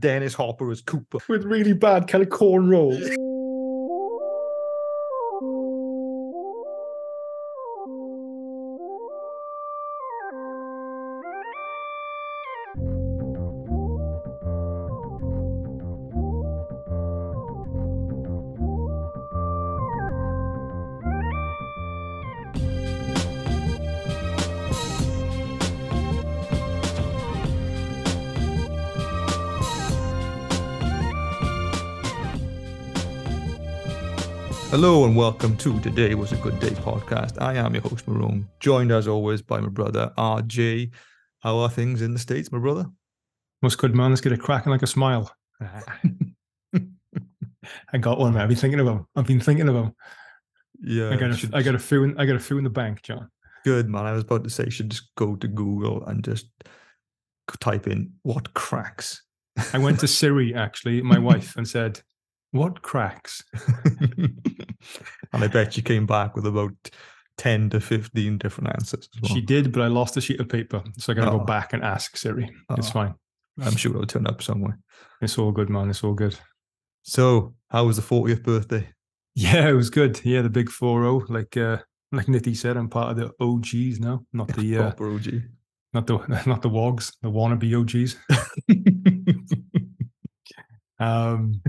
Dennis Hopper as Cooper. with really bad kind of cornrows. Hello and welcome to Today Was a Good Day podcast. I am your host, Marone, joined as always by my brother, RJ. How are things in the States, my brother? What's good, man? Let's get it cracking like a smile. I got one, man. I've been thinking about. I've been thinking about. Yeah. I got a, should- I got a few. In, I got a few in the bank, John. Good, man. I was about to say, you should just go to Google and just type in what cracks. I went to Siri, actually, my wife, and said, "What cracks?" and I bet she came back with about 10 to 15 different answers well. She did, but I lost a sheet of paper, so I got to Oh. go back and ask Siri. It's Oh. fine. I'm sure it'll turn up somewhere. It's all good, man. It's all good. So, how was the 40th birthday? Yeah, it was good. Yeah, the big four zero, like uh, like Nitty said, I'm part of the OGs now, not the uh, Proper OG. not the not the wogs, the wannabe OGs. Um,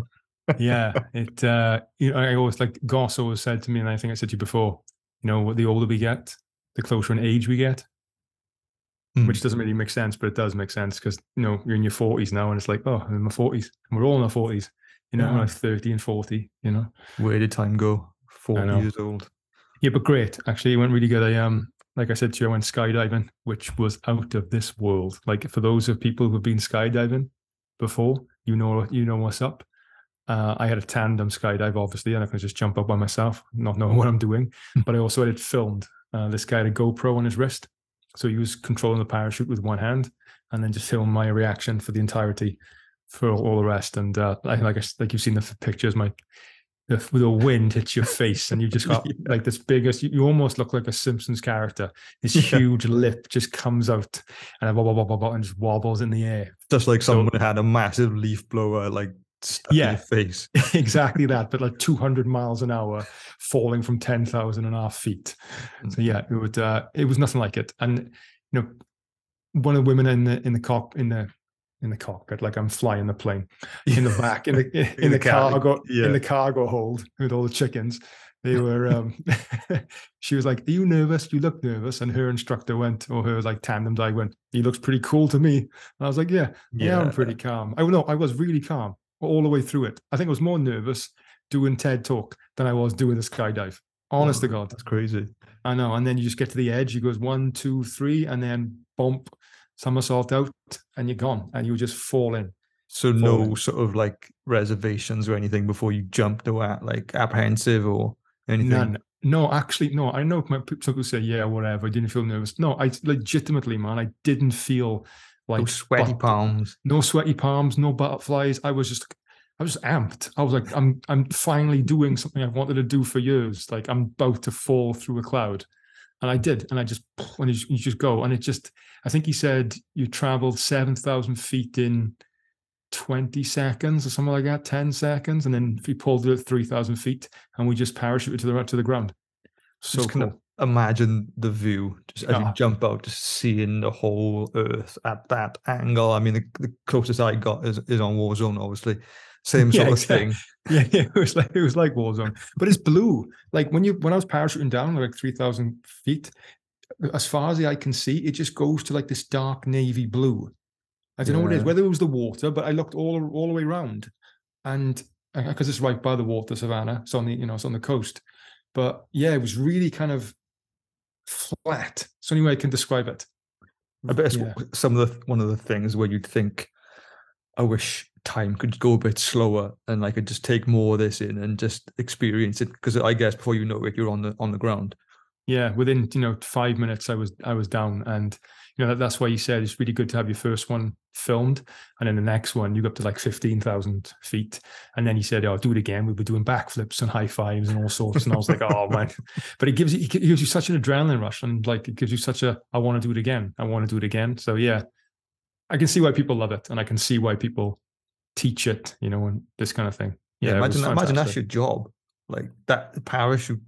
yeah, it. Uh, you know, I always like Goss always said to me, and I think I said to you before. You know, what the older we get, the closer in age we get, Mm. which doesn't really make sense, but it does make sense because you know you're in your forties now, and it's like, oh, I'm in my forties, and we're all in our forties. You know, Yeah. like thirty and forty. You know, Where did time go? 40 years old. yeah, but great. Actually, it went really good. I um, like I said to you, I went skydiving, which was out of this world. Like for those of people who've been skydiving before, you know, you know what's up. Uh, I had a tandem skydive, obviously, and I can just jump up by myself, not knowing what I'm doing. but I also had it filmed. Uh, this guy had a GoPro on his wrist, so he was controlling the parachute with one hand, and then just filmed my reaction for the entirety for all the rest. And uh, like, like I like you've seen the pictures, my the, the wind hits your face, and you just got Yeah. like this biggest. You, you almost look like a Simpsons character. This huge lip just comes out, and I wobble, wobble, wobble, and just wobbles in the air. Just like So- someone had a massive leaf blower like Yeah. face. exactly that, but like 200 miles an hour, falling from 10,000 and a half feet. So yeah, it would. Uh, it was nothing like it. And you know, one of the women in the in the cock in the in the cockpit, like I'm flying the plane in the back in the in, In the, the cargo yeah. in the cargo hold with all the chickens. They were. um She was like, "Are you nervous? You look nervous." And her instructor went, or her like tandem guy went, "He looks pretty cool to me." And I was like, "Yeah, yeah, I'm pretty calm. I know I was really calm all the way through it. I think I was more nervous doing TED talk than I was doing the skydive. Honest to God, That's crazy. I know. And then you just get to the edge. You goes one, two, three, and then bump, somersault out, and you're gone, and you just fall in. So no Falling. sort of like reservations or anything before you jumped or at like apprehensive or anything. None. No, actually, no. I know my some people say, yeah, whatever. I didn't feel nervous. No, I legitimately, man, I didn't feel like No sweaty but- palms. no sweaty palms, no butterflies. I was just, I was amped. I was like, I'm, I'm finally doing something I've wanted to do for years. Like I'm about to fall through a cloud, and I did. And I just, when you, you just go, and it just, I think he said you traveled seven thousand feet in twenty seconds or something like that, ten seconds, and then he pulled it at three thousand feet, and we just parachuted to the to the ground. So just kind cool. Of imagine the view just as Ah. you jump out, just seeing the whole earth at that angle. I mean, the, the closest I got is, is on Warzone, obviously. Same Yeah, sort of exact- thing. Yeah, yeah, it was like it was like Warzone, but it's blue. Like when you when I was parachuting down like three thousand feet, as far as the eye can see, it just goes to like this dark navy blue. I don't know what it is, whether it was the water, but I looked all all the way around, and because it's right by the water, Savannah, it's on the you know it's on the coast. But yeah, it was really kind of flat. It's the only way I can describe it. I bet it's Yeah. some of the one of the things where you'd think, I wish time could go a bit slower and I could just take more of this in and just experience it. Because I guess before you know it, you're on the on the ground. Yeah, within you know five minutes, I was I was down, and you know that, that's why you said it's really good to have your first one filmed, and then the next one you go up to like fifteen thousand feet, and then he said, "Oh, do it again." We were doing backflips and high fives and all sorts, and I was like, "Oh man!" But it gives you it gives you such an adrenaline rush, and like it gives you such a I want to do it again. I want to do it again. So yeah, I can see why people love it, and I can see why people teach it, you know, and this kind of thing. Yeah, Yeah, imagine imagine that's your job, like that parachute.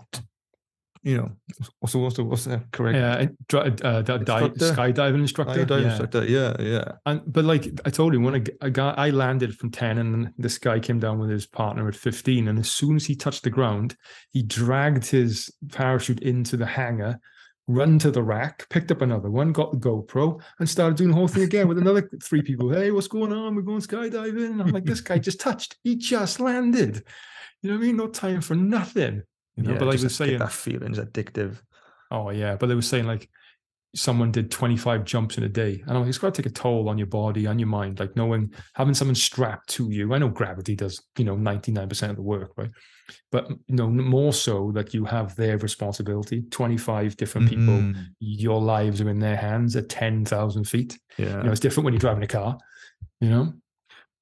You know, what's the what's the, what's the correct Yeah, uh, di- di- skydiving instructor. skydiving yeah. instructor? Yeah, yeah. And but like I told you, when a, g- a guy I landed from ten, and this guy came down with his partner at fifteen, and as soon as he touched the ground, he dragged his parachute into the hangar, run to the rack, picked up another one, got the GoPro, and started doing the whole thing again with another three people. Hey, what's going on? We're going skydiving. And I'm like, this guy just touched. He just landed. You know what I mean? No time for nothing. You know, yeah, but like just I was to get saying, that feeling is addictive. Oh yeah, but they were saying like someone did 25 jumps in a day. And I'm like, it's got to take a toll on your body and your mind. Like knowing having someone strapped to you. I know gravity does, you know, 99% of the work, right? But you know, more so that you have their responsibility. 25 different people, Mhm. your lives are in their hands at 10,000 feet. Yeah, You know, it's different when you're driving a car, you know?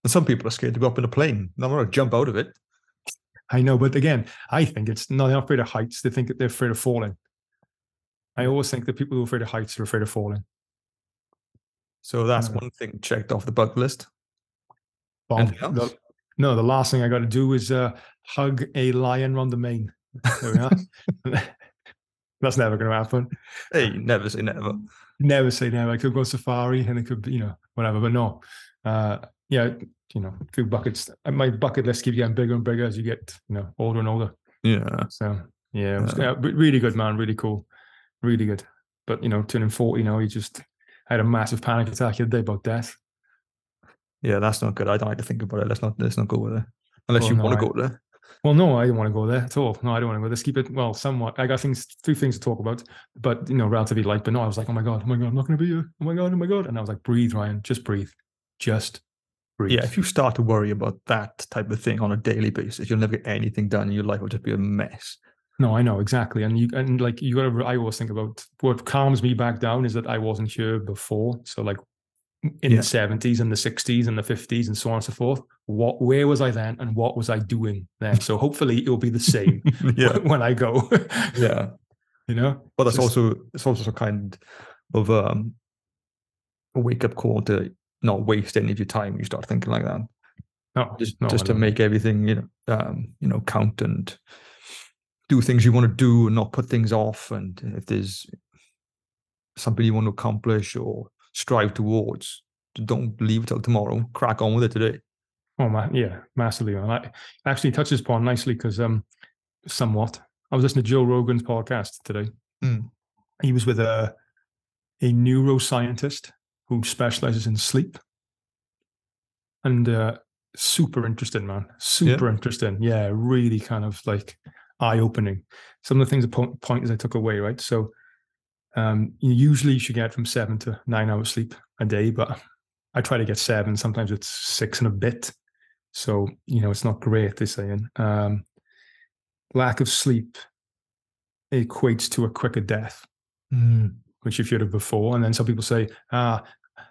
and some people are scared to go up in a plane. They're not going to jump out of it. I know, but again, I think it's not they're not afraid of heights. They think that they're afraid of falling. I always think that people who are afraid of heights are afraid of falling. So that's Yeah. one thing checked off the bucket list. Bob, the- no, the last thing I got to do is uh, hug a lion on the mane. There we are. That's never going to happen. Hey, never say never. Never say never. I could go safari and it could be, you know, whatever. But no, uh, yeah, you know, few buckets. uh, My bucket list keeps getting bigger and bigger as you get, you know, older and older. Yeah, So yeah, it was, Yeah. really good, man. Really cool, really good. But you know, turning forty now, you just had a massive panic attack the other day about death. yeah, that's not good. I don't like to think about it. Let's not let's not go there unless Oh, you no, want to go there. Well, no, I don't want to go there at all. No, I don't want to go. There. Let's keep it well, somewhat. I got things, few things to talk about, but you know, relatively light. But no, I was like, oh my god, oh my god, I'm not going to be here. Oh my god, oh my god, and I was like, breathe, Ryan, just breathe, just breathe. Yeah, if you start to worry about that type of thing on a daily basis, you'll never get anything done. and Your life will just be a mess. No, I know exactly, and you and like you got to. I always think about what calms me back down is that I wasn't here before. So like in Yeah. the seventies and the sixties and the fifties and so on and so forth. What, where was I then, and what was I doing then? So hopefully it'll be the same yeah, when I go. yeah. you know. But that's Just- also it's also a kind of um, a wake up call to not waste any of your time. You start thinking like that, No, just no, just to make everything you know um, you know count and do things you want to do and not put things off. And if there's something you want to accomplish or strive towards, don't leave it till tomorrow. Crack on with it today. Oh man, yeah, massively. Man. I actually touches upon nicely because um, somewhat. I was listening to Joe Rogan's podcast today. Mm. He was with a a neuroscientist who specializes in sleep, and uh, super interesting, man. Super interesting. Yeah, really kind of like eye opening. Some of the things, the po- pointers I took away, right? So, um, usually you should get from seven to nine hours sleep a day, but I try to get seven. Sometimes it's six and a bit. So, you know, it's not great, they're saying. Um, lack of sleep equates to a quicker death, which you've heard of before. And then some people say, ah,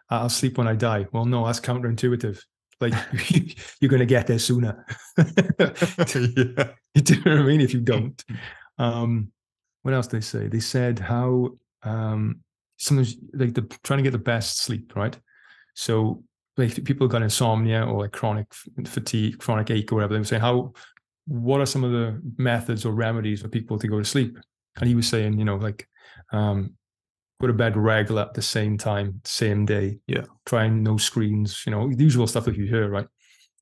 I'll sleep when I die. Well, no, that's counterintuitive. Like you're going to get there sooner. yeah. Do you know what I mean? If you don't. Um, what else they say? They said how um, sometimes like the trying to get the best sleep, right? So like people got insomnia or like chronic fatigue, chronic ache or whatever, they were saying how what are some of the methods or remedies for people to go to sleep? And he was saying, you know, like um, go to bed regular at the same time, same day. Yeah. Trying no screens, you know, the usual stuff that you hear, right?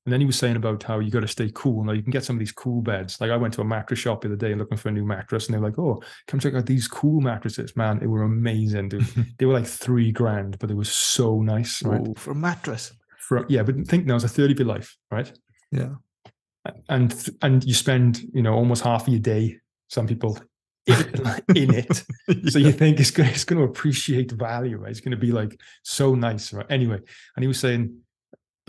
And then he was saying about how you got to stay cool. Now you can get some of these cool beds. Like I went to a mattress shop the other day looking for a new mattress, and they're like, "Oh, come check out these cool mattresses, man! They were amazing, dude. they were like three grand, but they were so nice, right? Ooh, for a mattress. For, yeah, but think now it's a thirty of your life, right? Yeah. And and you spend you know almost half of your day. Some people in, in it, so you think it's going, it's going to appreciate value, right? It's going to be like so nice, right? Anyway, and he was saying,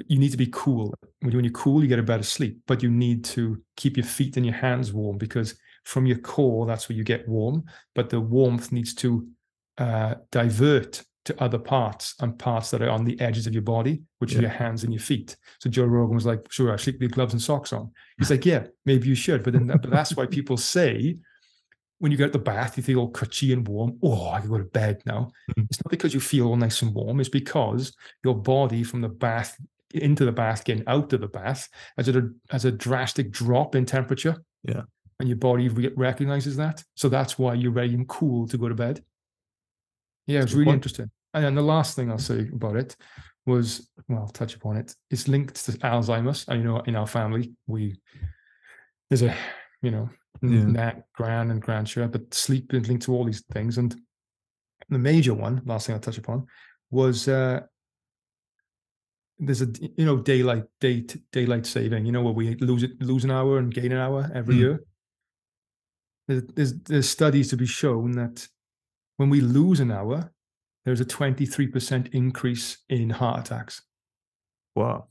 you need to be cool. When you- when you're cool, you get a better sleep, but you need to keep your feet and your hands warm because from your core, that's where you get warm. But the warmth needs to uh, divert to other parts and parts that are on the edges of your body, which Yeah. are your hands and your feet. So Joe Rogan was like, "Sure, I sleep with gloves and socks on." He's like, "Yeah, maybe you should," but then that, but that's why people say when you get out the bath, you feel all cushy and warm. Oh, I can go to bed now. Mhm. It's not because you feel all nice and warm. It's because your body from the bath into the bath, getting out of the bath, has a as a drastic drop in temperature. Yeah. And your body re- recognizes that. So that's why you're ready and cool to go to bed. Yeah, it's really point. interesting. And then the last thing I'll say about it was, well, I'll touch upon it. It's linked to Alzheimer's. And you know, in our family, we there's a you know Yeah. nat, gran, and grandshare, but sleep is linked to all these things. And the major one, last thing I'll touch upon, was uh there's a you know daylight day daylight saving. You know where we lose it lose an hour and gain an hour every Mm. year. There's, there's there's studies to be shown that when we lose an hour, there's a 23% increase in heart attacks. Wow.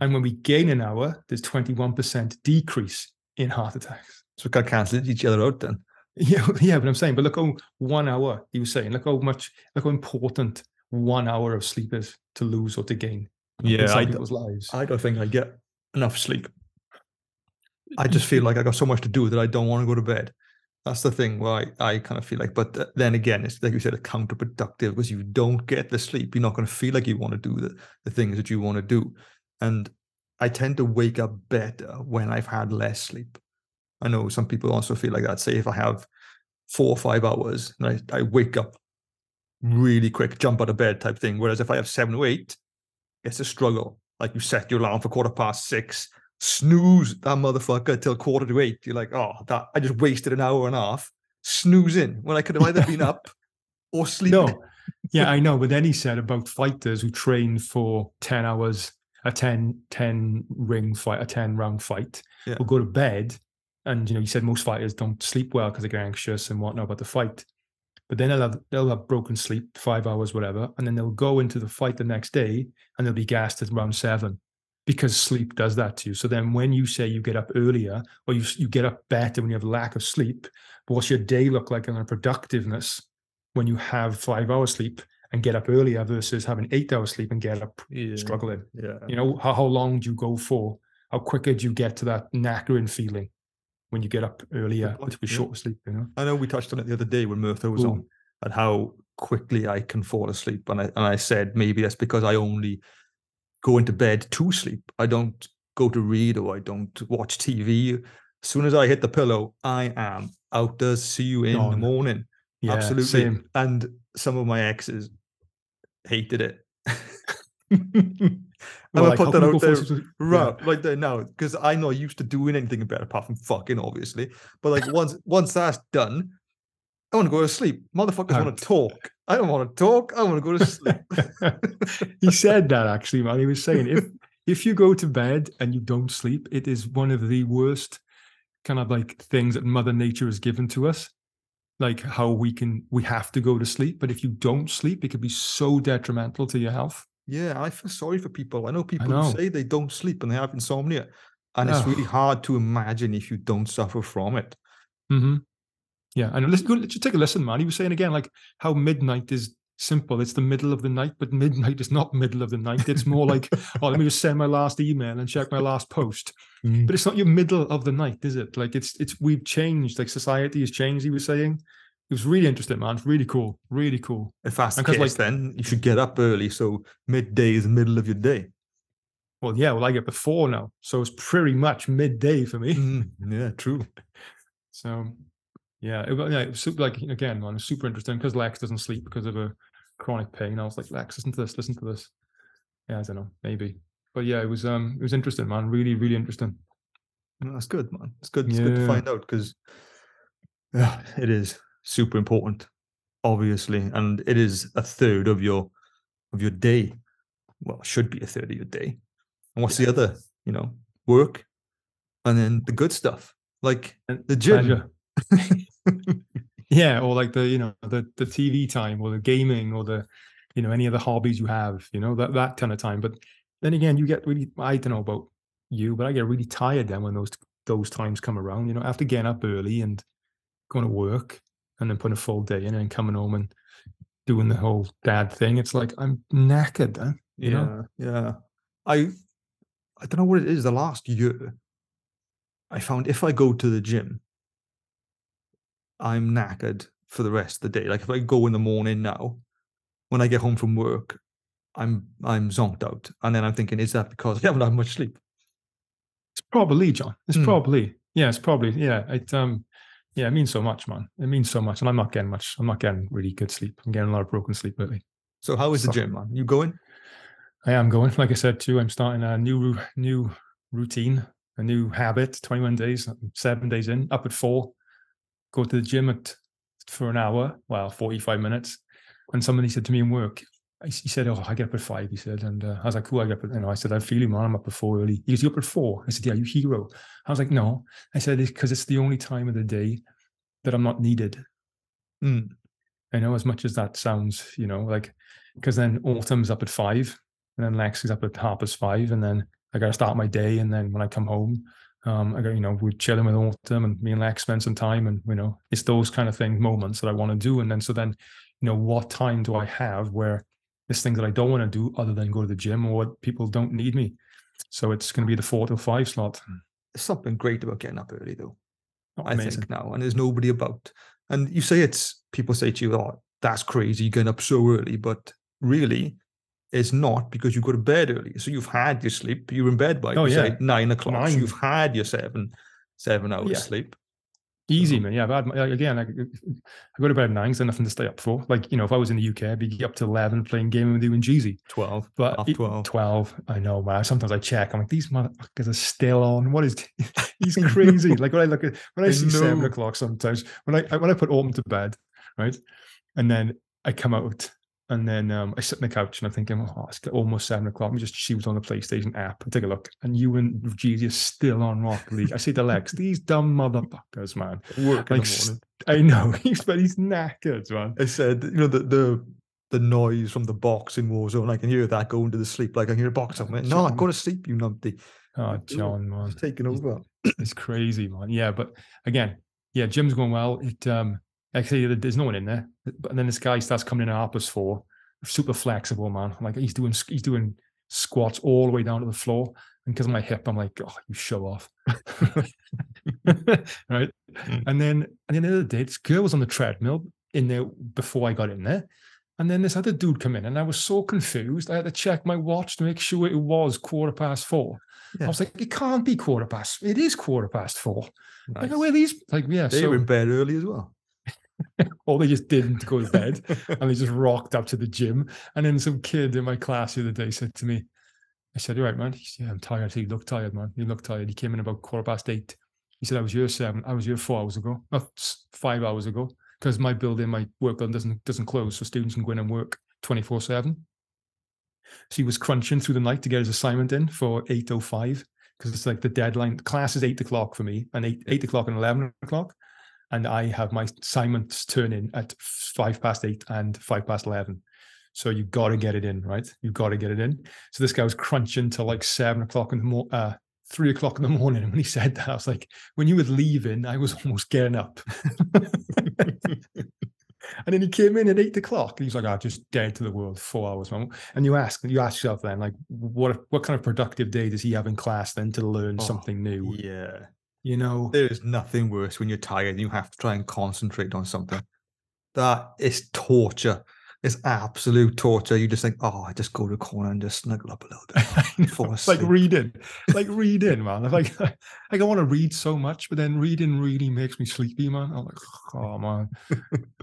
And when we gain an hour, there's 21% decrease in heart attacks. So we can cancel each other out then. Yeah, yeah, but I'm saying, but look how one hour he was saying, look how much, look how important one hour of sleep is to lose or to gain in Yeah, I, people's lives. I don't think I get enough sleep. I just feel like I got so much to do that I don't want to go to bed. That's the thing where I, I kind of feel like, but uh, then again, it's like you said, a counterproductive because you don't get the sleep. You're not going to feel like you want to do the, the things that you want to do. And I tend to wake up better when I've had less sleep. I know some people also feel like that. Say if I have four or five hours and I, I wake up really quick, jump out of bed type thing. Whereas if I have seven or eight, it's a struggle. Like you set your alarm for quarter past six, snooze that motherfucker till quarter to eight. You're like, oh, that I just wasted an hour and a half snoozing when I could have either been up or sleeping. No, yeah, I know. But then he said about fighters who train for 10 hours, a 10, 10 ring fight, a 10 round fight, Yeah. will go to bed. And, you know, you said most fighters don't sleep well because they get anxious and whatnot about the fight. But then they'll have, they'll have broken sleep, five hours, whatever. And then they'll go into the fight the next day and they'll be gassed at around seven because sleep does that to you. So then when you say you get up earlier or you, you get up better when you have lack of sleep, what's your day look like on a productiveness when you have five hours sleep and get up earlier versus having eight hours sleep and get up Yeah. struggling? Yeah. You know, how, how long do you go for? How quicker do you get to that knackering feeling when you get up earlier point, to be yeah. short sleep, you know? I know we touched on it the other day when Murtha was Ooh. on, and how quickly I can fall asleep. And I and I said maybe that's because I only go into bed to sleep. I don't go to read or I don't watch TV. As soon as I hit the pillow, I am out to see you in the morning. Yeah, Absolutely. Same. And some of my exes hated it. Well, I like, put that out there for sleep- yeah. right right there now because I know used to doing anything about it apart from fucking, obviously. But like once once that's done, I want to go to sleep. Motherfuckers want to talk. I don't want to talk. I want to go to sleep. he said that actually, man. He was saying if if you go to bed and you don't sleep, it is one of the worst kind of like things that Mother Nature has given to us. Like how we can we have to go to sleep, but if you don't sleep, it could be so detrimental to your health. Yeah, I feel sorry for people. I know people know. who say they don't sleep and they have insomnia. And it's really hard to imagine if you don't suffer from it. hmm Yeah, and let's go. Let's just take a listen, man. He was saying again, like how midnight is simple. It's the middle of the night, but midnight is not middle of the night. It's more like, oh, let me just send my last email and check my last post. But it's not your middle of the night, is it? Like it's it's we've changed. Like society has changed. He was saying. It was really interesting, man. It's really cool. Really cool. If that's the case, like- then you should get up early. So midday is the middle of your day. Well, yeah. Well, I get before now, so it's pretty much midday for me. Mm, yeah, true. So, yeah, it, yeah. It was super, like again, man, it's super interesting because Lex doesn't sleep because of a chronic pain. I was like, Lex, listen to this, listen to this. Yeah, I don't know, maybe, but yeah, it was um, it was interesting, man. Really, really interesting. That's good, man. It's good. It's good to find out because yeah, it is super important, obviously, and it is a third of your of your day. Well, it should be a third of your day. And what's the other? You know, work, and then the good stuff like And the gym. yeah, or like the you know the the TV time or the gaming or the you know any of the hobbies you have, you know that that kind of time. But then again, you get really I don't know about you, but I get really tired then when those those times come around. You know, after getting up early and going to work and then putting a full day in and coming home and doing the whole dad thing. It's like I'm knackered then. You yeah, know? yeah. I I don't know what it is. The last year, I found if I go to the gym, I'm knackered for the rest of the day. Like if I go in the morning now, when I get home from work, I'm I'm zonked out, and then I'm thinking, is that because I haven't had much sleep? It's probably John. It's Hmm. probably yeah. It's probably yeah. It um yeah. It means so much, man. It means so much, and I'm not getting much. I'm not getting really good sleep. I'm getting a lot of broken sleep lately. So how is the gym, man? You going? I am going. Like I said too, I'm starting a new new routine, a new habit. 21 days, um, seven days in, up at four, go to the gym at for an hour, well, 45 minutes. And somebody said to me in work, he said, "Oh, I get up at five. He said, and uh, I was like, "Cool, I get up." At, you know, I said, "I feel you, man. I'm up at four early." He goes, "You up at four? I said, "Yeah, you hero." I was like, "No," I said, because it's the only time of the day that I'm not needed." Mm. I know as much as that sounds, you know, like because then Autumn's up at five, and then Lex is up at half past five, and then I got to start my day, and then when I come home, um, I got you know we're chilling with Autumn, and me and Lex spend some time, and you know it's those kind of things, moments that I want to do, and then so then, you know, what time do I have where there's things that I don't want to do other than go to the gym, or people don't need me, so it's going to be the four till five slot. Hmm. There's something great about getting up early, though. Oh, I think now, and there's nobody about. And you say it's people say to you, "Oh, that's crazy, getting up so early," but really, it's not because you go to bed early. So you've had your sleep. You're in bed by Oh, you say yeah. nine o'clock. So you've had your seven seven hours Yeah. sleep. Easy, um, man. Yeah, I've had like, again. I, I go to bed at nine, 'cause there's nothing to stay up for. Like you know, if I was in the UK, I'd be up to eleven playing gaming with you and Jeezy. Twelve, But half twelve. 12, I know, man. Sometimes I check. I'm like, these motherfuckers are still on. What is? He's crazy. like when I look at when I, I see seven o'clock, sometimes when I I- when I put Autumn to bed, right, and then I come out and then um, I sit on the couch and I'm thinking, oh, it's almost seven o'clock. Let me just shoot on the PlayStation app and take a look. And you and are still on Rocket League. I say to Lex, these dumb motherfuckers, man. Work Like, the morning. I know he's but he's knackered, man. I said, you know, the the the noise from the box in Warzone. I can hear that going to the sleep. Like I can hear a box. I'm like, no, go to sleep, you numpty. Oh, John, man. It's taking over. It's crazy, man. Yeah, but again, yeah, gym's going well. It um actually there's no one in there. But then this guy starts coming in at half past four, super flexible, man. Like he's doing he's doing squats all the way down to the floor. And because of my hip, I'm like, oh, you show off. right. Mm. And then and then the other day, this girl was on the treadmill in there before I got in there. And then this other dude come in, and I was so confused. I had to check my watch to make sure it was quarter past four. I was like, it can't be quarter past. It is quarter past four. Like, where these? Like, yeah. They so, were in bed early as well. or they just didn't go to bed and they just rocked up to the gym. And then some kid in my class the other day said to me, I said, You're right, man. He said, Yeah, I'm tired. I said, You look tired, man. You look tired. He came in about quarter past eight. He said, I was here seven. I was here four hours ago. Not five hours ago. Because my building, my work building doesn't doesn't close. So students can go in and work 24-7. So he was crunching through the night to get his assignment in for 8.05. Because it's like the deadline. Class is eight o'clock for me, and eight eight o'clock and eleven o'clock. And I have my assignments turn in at five past eight and five past eleven. So you've got to get it in, right? You've got to get it in. So this guy was crunching till like seven o'clock in the morning, uh, three o'clock in the morning. And when he said that, I was like, when you were leaving, I was almost getting up. and then he came in at eight o'clock and he's like, i'm just dead to the world, four hours, man." And you ask, you ask yourself then, like, what what kind of productive day does he have in class then to learn Oh, something new? Yeah. You know, There is nothing worse when you're tired and you have to try and concentrate on something. That is torture. It's absolute torture. You just think, oh, I just go to a corner and just snuggle up a little bit. Know, like reading, like reading, man. Like, like I want to read so much, but then reading really makes me sleepy, man. I'm like, oh man,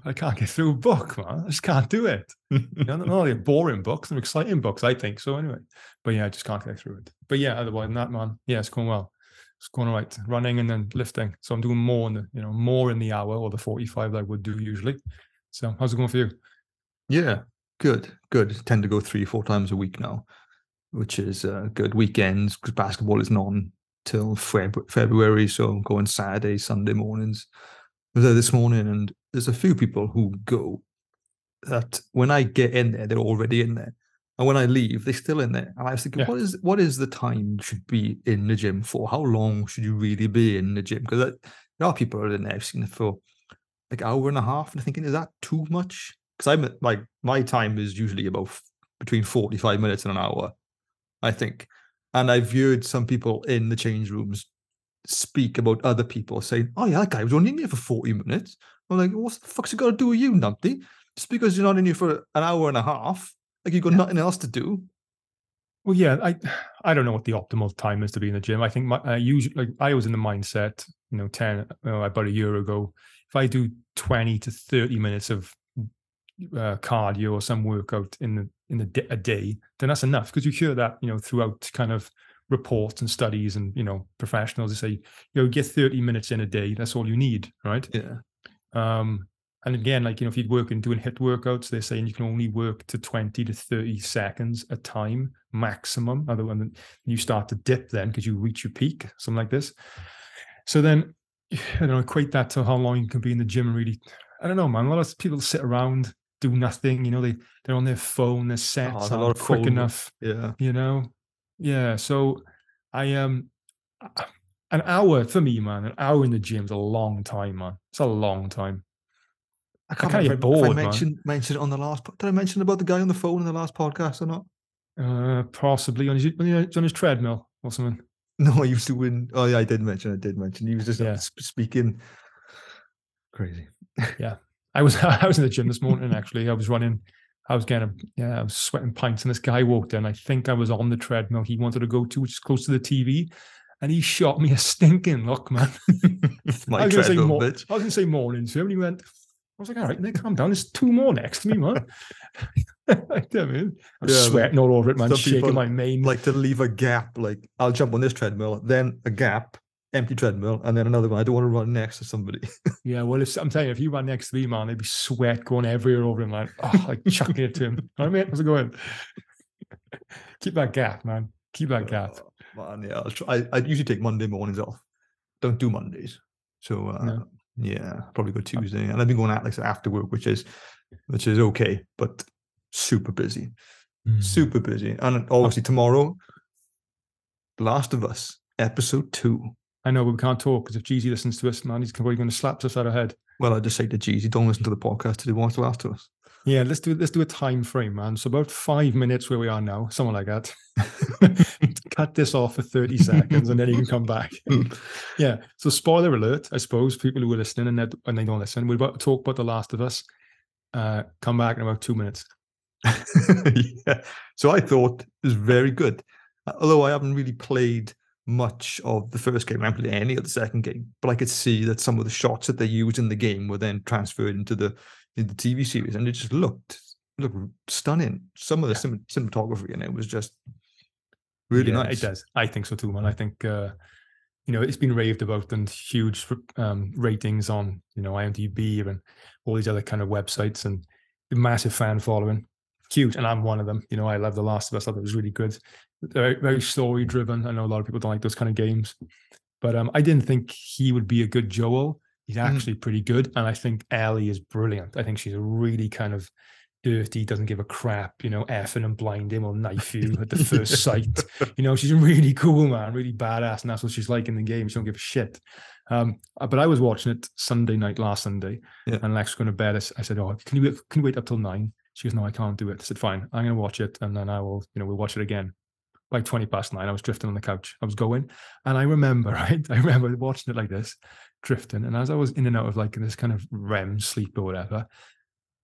I can't get through a book, man. I just can't do it. You know, not only boring books, they're exciting books, I think. So anyway, but yeah, I just can't get through it. But yeah, otherwise than that, man, yeah, it's going well. It's going all right. Running and then lifting. So I'm doing more in the, you know, more in the hour or the 45 that I would do usually. So how's it going for you? Yeah, good, good. Tend to go three, four times a week now, which is uh, good. Weekends because basketball isn't on till Feb- February, so I'm going Saturday, Sunday mornings. I was there this morning, and there's a few people who go that when I get in there, they're already in there, and when I leave, they're still in there. And I was thinking, Yeah. what is what is the time you should be in the gym for? How long should you really be in the gym? Because there are people are in there. I've seen it for like an hour and a half, and I'm thinking, is that too much? Because I'm like my time is usually about between 45 minutes and an hour, I think. And I've heard some people in the change rooms speak about other people saying, "Oh yeah, that guy was only in here for 40 minutes." I'm like, "What the fuck's it got to do with you, numpty? Just because you're not in here for an hour and a half Like you've got Yeah. nothing else to do. Well, yeah, I I don't know what the optimal time is to be in the gym. I think my I usually like I was in the mindset, you know, ten uh, about a year ago. If I do twenty to thirty minutes of uh, cardio or some workout in the in the d- a day, then that's enough. Because you hear that, you know, throughout kind of reports and studies and you know professionals. They say, you know, get thirty minutes in a day. That's all you need, right? Yeah. Um, and again, like you know, if you're working doing HIIT workouts, they're saying you can only work to 20 to 30 seconds a time maximum. Otherwise, you start to dip then because you reach your peak, something like this. So then, you know, equate that to how long you can be in the gym and really, I don't know, man. A lot of people sit around, do nothing. You know, they they're on their phone, their sets there's a lot aren't of quick phone- enough Yeah. you know yeah so i um an hour for me man an hour in the gym is a long time man it's a long time I kinda remember get if bored, I man. mentioned mentioned it on the last. Did I mention about the guy on the phone in the last podcast or not? uh possibly on his on his, treadmill or something No, he was doing. Oh yeah, I did mention. I did mention. He was just Yeah. sp- speaking. Crazy. Yeah, I was i was in the gym this morning actually i was running i was getting a, yeah i was sweating pints and this guy walked in i think i was on the treadmill he wanted to go to which is close to the tv and he shot me a stinking look man My I was gonna say treadmill, bitch. I was gonna say morning to him, and he went. I was like, all right, Nick, calm down. There's two more next to me, man. I mean, I'm Yeah, sweating all over it, man. Shaking my mane. Like to leave a gap. Like I'll jump on this treadmill, then a gap, empty treadmill, and then another one. I don't want to run next to somebody. yeah, well, if, I'm telling you, if you ran next to me, man, there'd be sweat going everywhere over him, like, oh, like chucking it to him. All right, mate, how's it going? Keep that gap, man. Keep that gap. Oh, man, yeah. I, I usually take Monday mornings off. Don't do Mondays. So uh, No. Yeah, probably go Tuesday. And I've been going out like after work, which is which is okay, but super busy. Mm. Super busy. And obviously tomorrow, Last of Us, episode two. I know, but we can't talk because if Jeezy listens to us, man, he's probably going to slap us out of head. Well, I just say to Jeezy, don't listen to the podcast till he wants to Last of Us. Yeah, let's do let's do a time frame, man. So about five minutes where we are now, something like that. Cut this off for 30 seconds and then you can come back. yeah. So spoiler alert, I suppose, people who are listening and they, and they don't listen, we're about to talk about The Last of Us. Uh, come back in about two minutes. yeah. So I thought it was very good. Uh, Although I haven't really played much of the first game, I haven't played any of the second game, but I could see that some of the shots that they used in the game were then transferred into the in the TV series, and it just looked looked stunning. Some of the cin- cinematography in it was just really Yeah, nice. It does. I think so too, man. I think uh, you know it's been raved about and huge um, ratings on you know IMDb and all these other kind of websites and massive fan following. Huge, and I'm one of them. You know, I love The Last of Us. I thought it was really good. Very, very story driven. I know a lot of people don't like those kind of games, but um, I didn't think he would be a good Joel. He's Mhm. actually pretty good, and I think Ellie is brilliant. I think she's a really kind of dirty, doesn't give a crap, you know, effing and blind him or knife you at the first sight. You know, she's a really cool, man, really badass, and that's what she's like in the game. She don't give a shit. Um, uh, but I was watching it Sunday night, last Sunday, Yeah. and Lex was going to bed. I said, "Oh, can you wait, can you wait up till nine? She goes, "No, I can't do it." I said, "Fine, I'm going to watch it, and then I will, you know, we'll watch it again." By twenty past nine, I was drifting on the couch. I was going, and I remember, right? I remember watching it like this, drifting, and as I was in and out of like this kind of REM sleep or whatever,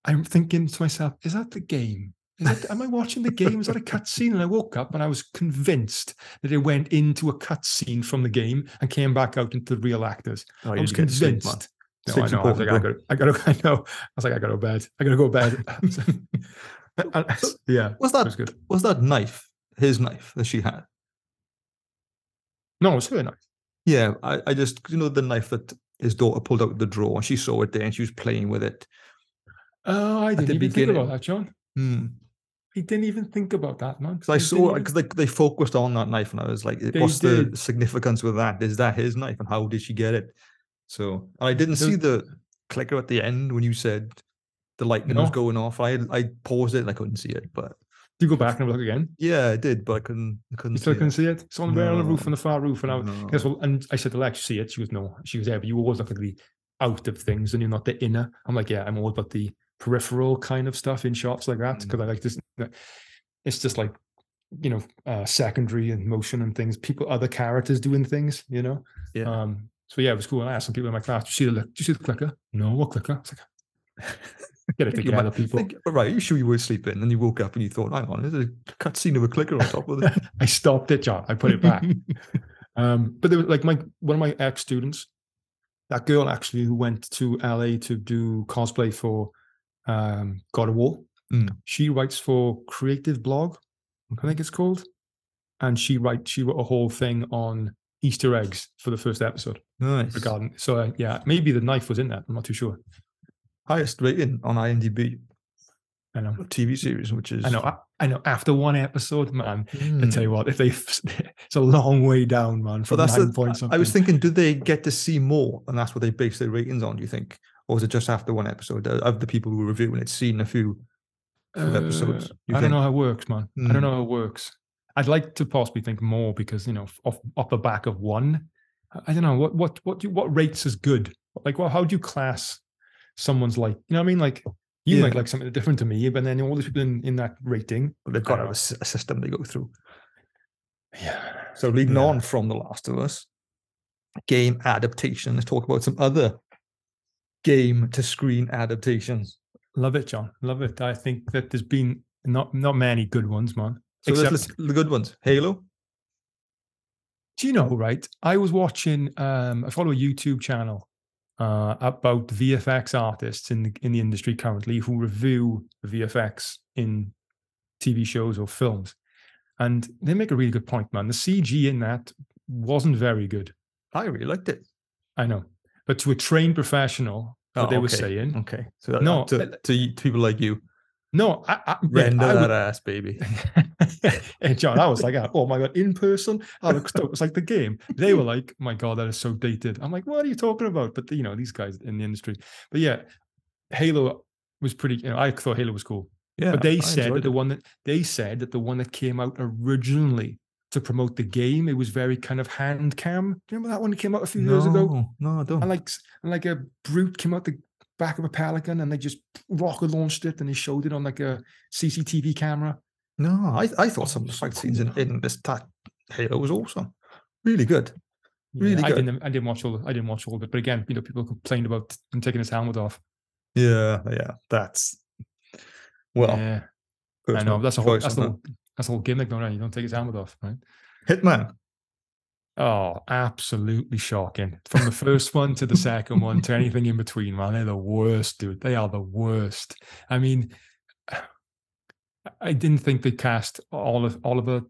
I'm thinking to myself, "Is that the game?" Is that, am I watching the game? Is that a cutscene? And I woke up and I was convinced that it went into a cutscene from the game and came back out into the real actors. Oh, I was need to get to sleep, convinced. No, I know. I was like, I important, got, I got, I know. I was like, I got to go bed. I got to go to bed. And- So- yeah, Was that was was that knife his knife that she had? No, it was her nice. Yeah, I, I just you know the knife that his daughter pulled out of the drawer and she saw it there and she was playing with it. Oh, I didn't even think about that, John. Hmm. He didn't even think about that, man. Because I saw it even- because they, they focused on that knife and I was like, They what's the significance with that? Is that his knife and how did she get it? So I didn't see the clicker at the end when you said the lightning was going off. I I paused it and I couldn't see it, but Do you go back and look again? yeah, I did, but I couldn't I couldn't You still see couldn't it. see it? It's on the on the roof, No. on the far roof. And I No. guess well, and I said to Lex, see it? She goes, no. She was there, but you always look at the out of things and you're not the inner. I'm like, yeah, I'm all about the peripheral kind of stuff in shots like that because I like this. It's just like, you know, uh, secondary and motion and things. People, other characters doing things, you know. Yeah. Um. So yeah, it was cool. And I asked some people in my class, "Do you see the do you see the clicker? No, what clicker? Get it together, might- people. think- right, you sure you were sleeping, and you woke up and you thought, "Hang on, there's a cutscene of a clicker on top of it." I stopped it, John. I put it back. Um, but there was like my one of my ex students, that girl actually who went to LA to do cosplay for um, God of War. Mm. She writes for Creative Blog, I think it's called, and she write she wrote a whole thing on Easter eggs for the first episode nice. regarding. So uh, yeah, maybe the knife was in that. I'm not too sure. Highest rating on IMDb I know. TV series, which is I know. I, I know. After one episode, man, I Hmm. tell you what, if they, it's a long way down, man. From that's nine the, point I- something. I was thinking, do they get to see more, and that's what they base their ratings on? Do you think, or is it just after one episode? Uh, Of the people who are reviewing it, seen a few, few episodes. Uh, you I don't know how it works, man. I Mm. don't know how it works. I'd like to possibly think more because you know, off off the back of one, I- I don't know what what what do you, what rates is good. Like, well, how do you class someone's like? You know what I mean? Like, you might like something different to me, but then all these people in, in that rating, But they've got have a, system they go through. yeah. So leading Yeah. on from The Last of Us, game adaptation. Let's talk about some other game to screen adaptations. Love it, John. Love it. I think that there's been not not many good ones, man. So let's, Except- let's- the good ones. Halo. Do you know, right? I was watching um I follow a YouTube channel uh about VFX artists in the in the industry currently who review VFX in TV shows or films. And they make a really good point, man. The CG in that wasn't very good. I really liked it. I know. But to a trained professional, what Oh, they were saying, Okay. So that, No, to, but- to people like you, no, I, I, render I would- that ass, baby. hey, John, I was like, oh my god, in person, I look stoked. It's like the game. They were like, my god, that is so dated. I'm like, what are you talking about? But you know, these guys in the industry. But yeah, Halo was pretty. You know, I thought Halo was cool. Yeah. but they I said that the one that they said that the one that came out originally to promote the game, it was very kind of hand cam. Do you remember that one that came out a few years ago? No, no, I don't. And like, and like a brute came out the back of a pelican, and they just rocket launched it, and they showed it on like a CCTV camera. No, I, I thought some of the fight scenes in, in this ta- Halo was awesome. Really good. Yeah, Really I good. didn't. I didn't watch all. I didn't watch all of it. But again, you know, people complained about him taking his helmet off. Yeah, yeah. That's well, yeah, I know. That's a whole. That's the whole. That's the whole gimmick, though. Right? You don't take his helmet off, right? Hitman. Oh, absolutely shocking. From the first one to the second one to anything in between, man. They're the worst, dude. They are the worst. I mean, I didn't think they cast Oliver. Oliver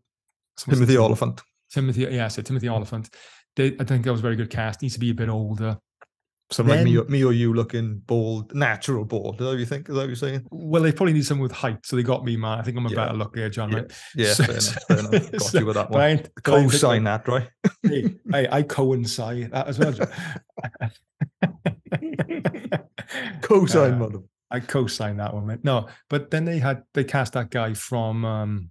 Timothy? Olyphant. Timothy. Yeah, I said Timothy Olyphant. They, I think that was a very good cast. Needs to be a bit older. Something like me, or- me or you looking bald, natural bald. Is that what you think? Is that what you're saying? Well, they probably need someone with height, so they got me, man. I think I'm a Yeah. better here, John. Yeah, Right? yeah, So- fair enough. Fair enough. Got so- you with that but I one. ain't- but I Co-sign like- that, right? hey, hey, I coincide that as well. John. Co-sign, Uh, mother. I co-sign that one, mate. No, but then they had they cast that guy from um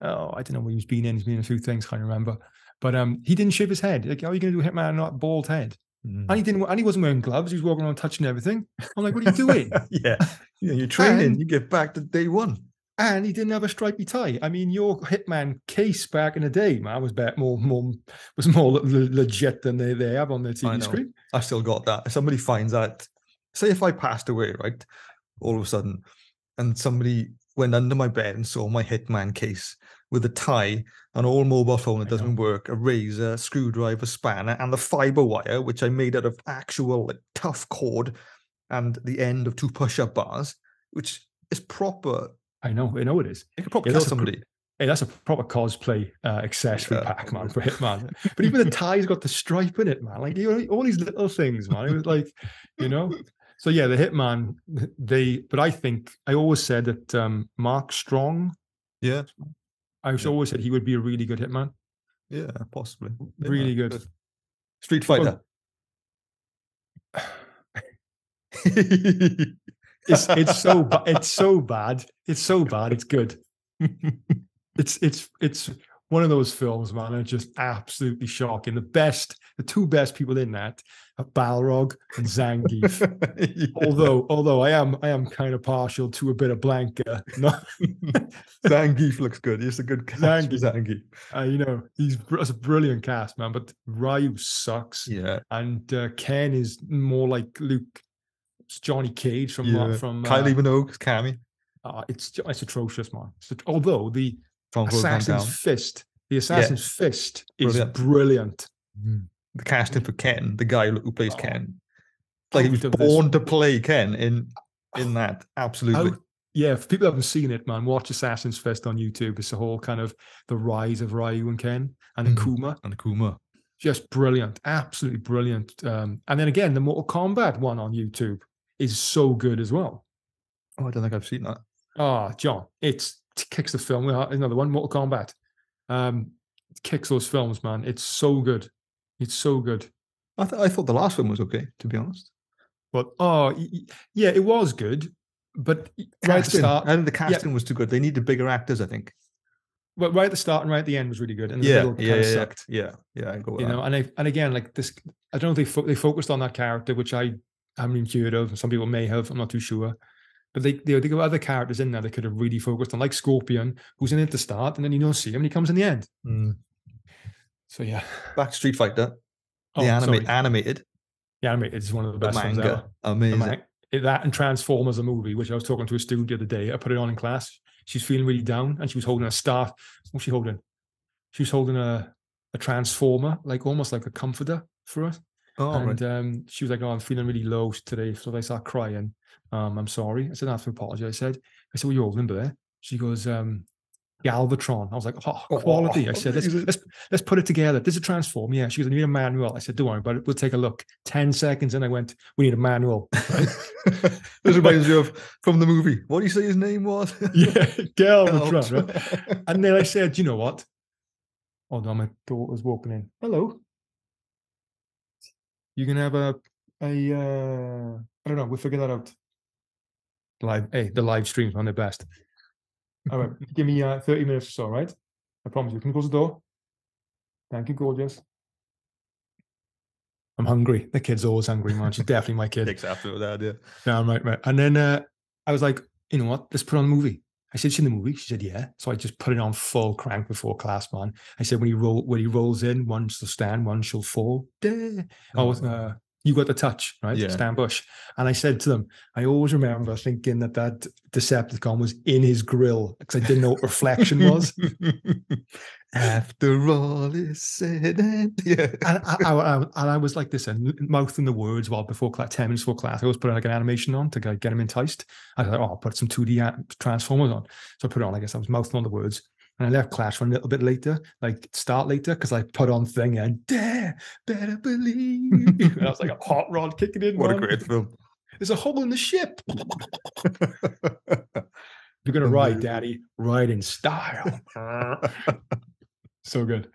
oh, I don't know what he's been in. He's been in a few things, can't remember. But um he didn't shave his head. Like, how are you gonna do Hitman and not bald head? Mm. And he didn't and he wasn't wearing gloves, he was walking around touching everything. I'm like, what are you doing? yeah. yeah, you're training. And- you get back to day one. and he didn't have a stripy tie. I mean, your Hitman case back in the day, man, was better, more more was more le- le- legit than they, they have on their I TV know. screen. I still got that. If somebody finds that, say if I passed away, right, all of a sudden, and somebody went under my bed and saw my Hitman case with a tie, an all mobile phone that doesn't work, a razor, screwdriver, spanner, and the fiber wire, which I made out of actual like, tough cord, and the end of two push up bars, which is proper. I know, I know it is. It could probably Yeah, kill that's a pr- somebody. Hey, that's a proper cosplay uh, accessory Yeah. pack, man, for Hitman. But even the tie's got the stripe in it, man. Like you know, all these little things, man. It was like, you know. So yeah, the Hitman, they. But I think I always said that um, Mark Strong. Yeah, I Yeah. always said he would be a really good Hitman. yeah, possibly. Really good. Street Well, Fighter. It's it's so ba- it's so bad. It's so bad. It's good. It's it's it's one of those films, man. It's just absolutely shocking. The best, the two best people in that Balrog and Zangief. although although I am I am kind of partial to a bit of Blanka. No, Zangief looks good. He's a good cast for Zangief. uh, you know he's that's a brilliant cast, man. But Ryu sucks, Yeah. and uh, Ken is more like Luke It's Johnny Cage from uh, Yeah. from. Uh, Kylie Minogue, Cammy, uh, it's it's atrocious, man. It's although the Assassin's Fist, the Assassin's Fist is Brilliant. brilliant. Mm. The casting for Ken, the guy who plays Oh, Ken, like he was of this- born to play Ken in in that. Absolutely. Out- yeah, for people who haven't seen it, man, watch Assassin's Fist on YouTube. It's the whole kind of the rise of Ryu and Ken and then Mhm. Kuma. and the Kuma. Just brilliant, absolutely brilliant. Um, and then again, the Mortal Kombat one on YouTube is so good as well. Oh, I don't think I've seen that. Ah, John, it's it kicks the film. uh, Another one, Mortal Kombat. Um, kicks those films, man. It's so good. It's so good. I, th- I thought the last one was okay, to be honest. But oh, yeah, it was good. But right at the Casting, start, I think the casting was too good. They needed bigger actors, I think. but right at the start and right at the end was really good, and the Yeah, middle yeah, kind of yeah, sucked. yeah, yeah. I go with You that. know, and I, and again, like this, I don't know if they fo- they focused on that character, which I haven't even heard of. Some people may have. I'm not too sure. But they they they got other characters in there they could have really focused on, like Scorpion, who's in it at the start, and then you don't see him, and he comes in the end. Mm. So yeah, Back to Street Fighter, Oh, the sorry. animated, The I mean, it's one of the the best ones ever. manga, amazing. man- it- that and Transformers a movie, which I was talking to a student the other day. I put it on in class. She's feeling really down, and she was holding a star. What's she holding? She was holding a a transformer, like almost like a comforter for us. Oh, and right. um, she was like, "Oh, I'm feeling really low today." So I start crying. Um, I'm sorry. I said, "I have to apologize." I said, "I said, what are you holding there?" She goes, um, Galvatron. I was like, "Oh, Oh, quality." I said, "Let's let's let's put it together. This is a transform." Yeah. She goes, "I need a manual." I said, "Don't worry about it. We'll take a look." Ten seconds, and I went, "We need a manual." Right? this reminds me of from the movie. What do you say his name was? yeah, Galvatron. Right? And then I said, "You know what?" Hold on, my daughter's walking in. Hello. You can have a a uh, I don't know. We'll figure that out. Live, hey, the live streams on the best. All right, give me uh, thirty minutes or so. Right, I promise you. Can you close the door? Thank you, gorgeous. I'm hungry. The kid's always hungry, man. She's definitely my kid. Takes after that, yeah. No, I'm right, right. And then uh, I was like, you know what? Let's put on a movie. I said, "You in the movie?" She said, "Yeah." So I just put it on full crank before class, man. I said, "When he roll, when he rolls in, one shall stand, one shall fall." Duh. Oh, uh, you got the touch, right? Yeah. Stan Bush. And I said to them, I always remember thinking that that Decepticon was in his grill because I didn't know what reflection was. After all is said and yeah. And I, I, I- and I was like this, and mouthing the words while before class, 10 minutes before class, I always put like an animation on to get, get him enticed. I was like, oh, I'll put some 2D Transformers on. So I put it on, I guess I was mouthing on the words. And I left class for a little bit later, like start later, because I put on thing and dare, better believe. and I was like a hot rod kicking in. What a great film. There's a hole in the ship. You're gonna ride, Daddy. Ride in style. so good,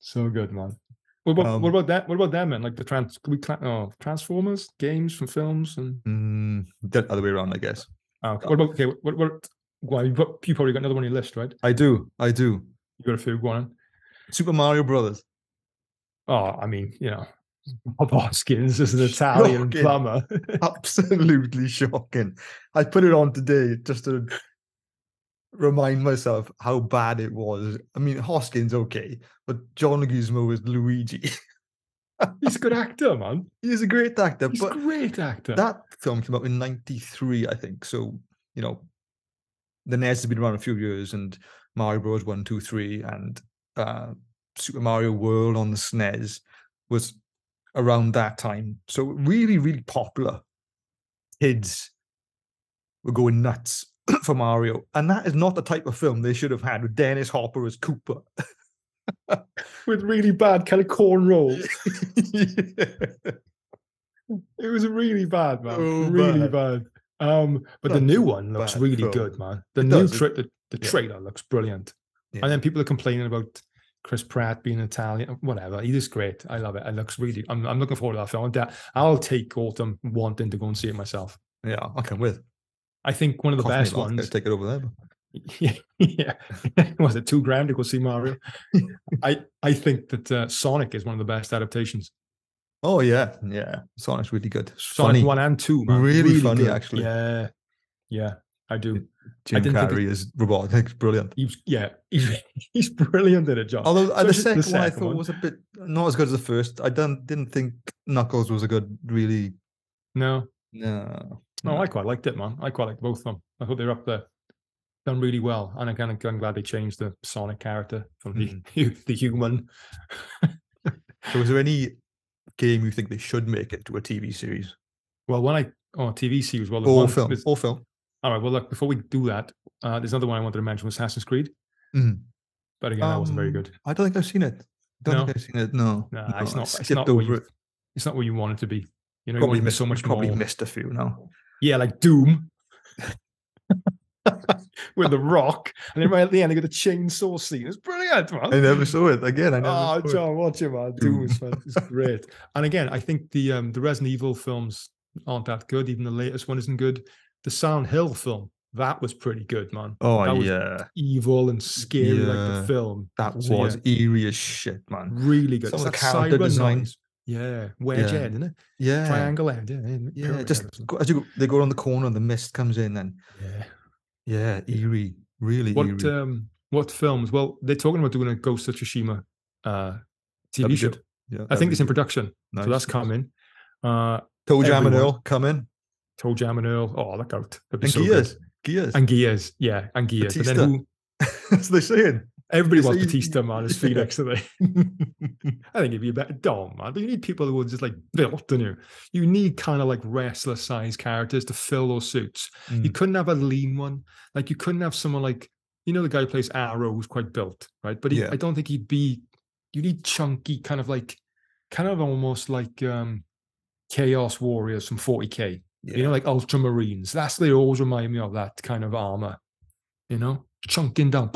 so good, man. What about Um, what about that? What about that, man? Like the trans, we oh, Transformers games from films and mm, the other way around, I guess. oh, okay. what about okay? What what? Well, you, got, you probably got another one on your list, right? I do. I do. You got a few. Go on. Super Mario Brothers. Oh, I mean, you know, Bob Hoskins is an Italian Shocking. plumber. Absolutely shocking. I put it on today just to remind myself how bad it was. I mean, Hoskins okay, but John Leguizamo is Luigi. He's a good actor, man. He's a great actor, He's a great actor. that film came out in 93 i think so you know the nes has been around a few years and mario bros 1 2 3 and uh super mario world on the snes was around that time so really really popular kids were going nuts for mario and that is not the type of film they should have had with dennis hopper as Koopa With really bad kind of cornrows. It was really bad, man. Oh, really bad. bad. Um, but the new one looks bad really film. good, man. The It new tra- the, the yeah. trailer looks brilliant. Yeah. And then people are complaining about Chris Pratt being Italian, whatever. He is great. I love it. It looks really. I'm, I'm looking forward to that film. Da- I'll take autumn wanting to go and see it myself. yeah i can with I think one of the best lot to ones. take it over there Yeah, yeah. Was it two grand to go see Mario? I I think that uh, Sonic is one of the best adaptations. Oh yeah, yeah. Sonic's really good. Sonic funny. one and two, man. Really funny, actually. Yeah, yeah, I do. Jim didn't think it- Carrey is robotic, brilliant. He's yeah, he's he's brilliant at it, John. Although uh, the Especially second, one I thought one. was a bit not as good as the first. I don't didn't think Knuckles was a good really. No, No, No, I quite liked it, man. I quite liked both of them. I thought they were up there, done really well. And of I'm glad they changed the Sonic character from the the human. So, is there any game you think they should make into a TV series Well, when I oh TV series, well, the or one- film? there's- Or film. All right. Well, look, before we do that, uh, there's another one I wanted to mention was Assassin's Creed. Mhm. But again, that wasn't very Um, good. I don't think I've seen it. Don't No? think I've seen it. No, Nah, no, it's not. It's not you. it. It's not what you want it to be. You know, you Probably it to be missed. so much probably more. missed a few now. Yeah, like Doom. With the rock, and then right at the end, they got the chainsaw scene. It's brilliant, man. I never saw it again. I never. Oh, saw it. John, watch it, man. Doom. is. It's great. And again, I think the um the Resident Evil films aren't that good. Even the latest one isn't good. The Silent Hill film that was pretty good, man. Oh that was yeah, Evil and scary like the film. that So, was yeah. eerie as shit, man. Really good. Some It's of the character siren design. noise. Yeah, wedge Yeah. head, isn't it? Yeah, Triangle end. Yeah, yeah, yeah. Just head or something. go, as you go, they go around the corner and the mist comes in, and yeah. Yeah, eerie, really What eerie. um what films? Well, they're talking about doing a Ghost of Tsushima uh TV show. yeah, I think it's in production. Nice, So that's coming. Uh ToeJam and. Earl come in. ToeJam and Earl. Oh, look out. That'd be And so good. Gears, Gears. And Gears. Yeah, and Gears. But then who That's what they're saying. Everybody So wants you- Batista, man, as yeah. Fenix today. I think it'd be a better Dom, man. But you need people who are just like built, don't you? You need kind of like wrestler sized characters to fill those suits. You Mm. couldn't have a lean one. Like you couldn't have someone like you know the guy who plays Arrow who's quite built, right? But he, Yeah. I don't think he'd be. You need chunky, kind of like, kind of almost like um Chaos Warriors from 40k. Yeah. You know, like Ultramarines. That's they always remind me of that kind of armor. You know, chunking down,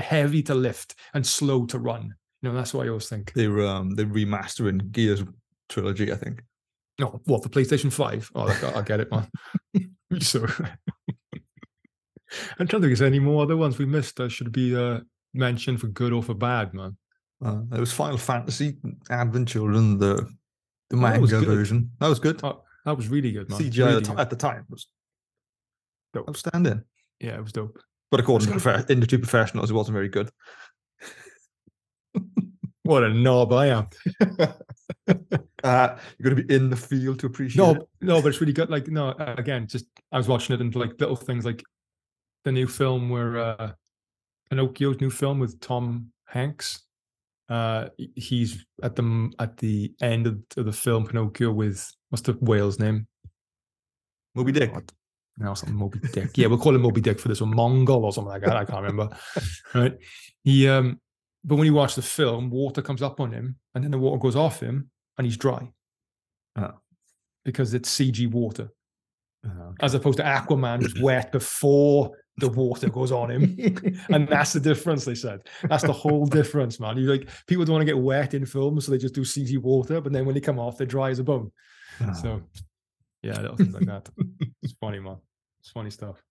heavy to lift and slow to run. You know, that's what I always think. they're um they're remastering Gears trilogy, I think. No, what for PlayStation Five? Oh, I, I get it, man. so, I'm trying to think. Is there any more other ones we missed that should be uh, mentioned for good or for bad, man? Uh, it was Final Fantasy Advent Children, the the Oh, that manga version. That was good. Oh, that was really good, man. CGI Really at, the ti- good. at the time was Dope. outstanding. Yeah, it was dope. But according to profe- industry professionals, it wasn't very good. What a knob I am. Uh, you're going to be in the field to appreciate No, it. no, but it's really good. Like, no, again, just I was watching it and like little things like the new film where uh Pinocchio's new film with Tom Hanks. Uh, he's at the at the end of, of the film Pinocchio with what's the whale's name? Moby Dick. God. No, something Moby Dick. Yeah, we'll call him Moby Dick for this one. Mongol or something like that. I can't remember. Right. He um but when you watch the film, water comes up on him and then the water goes off him and he's dry. Oh. Because it's CG water. Oh, As opposed to Aquaman who's wet before the water goes on him. and that's the difference, they said. That's the whole difference, man. You like people don't want to get wet in films, so they just do CG water, but then when they come off, they're dry as a bone. Oh. So yeah, little things like that. It's funny, man. It's funny stuff.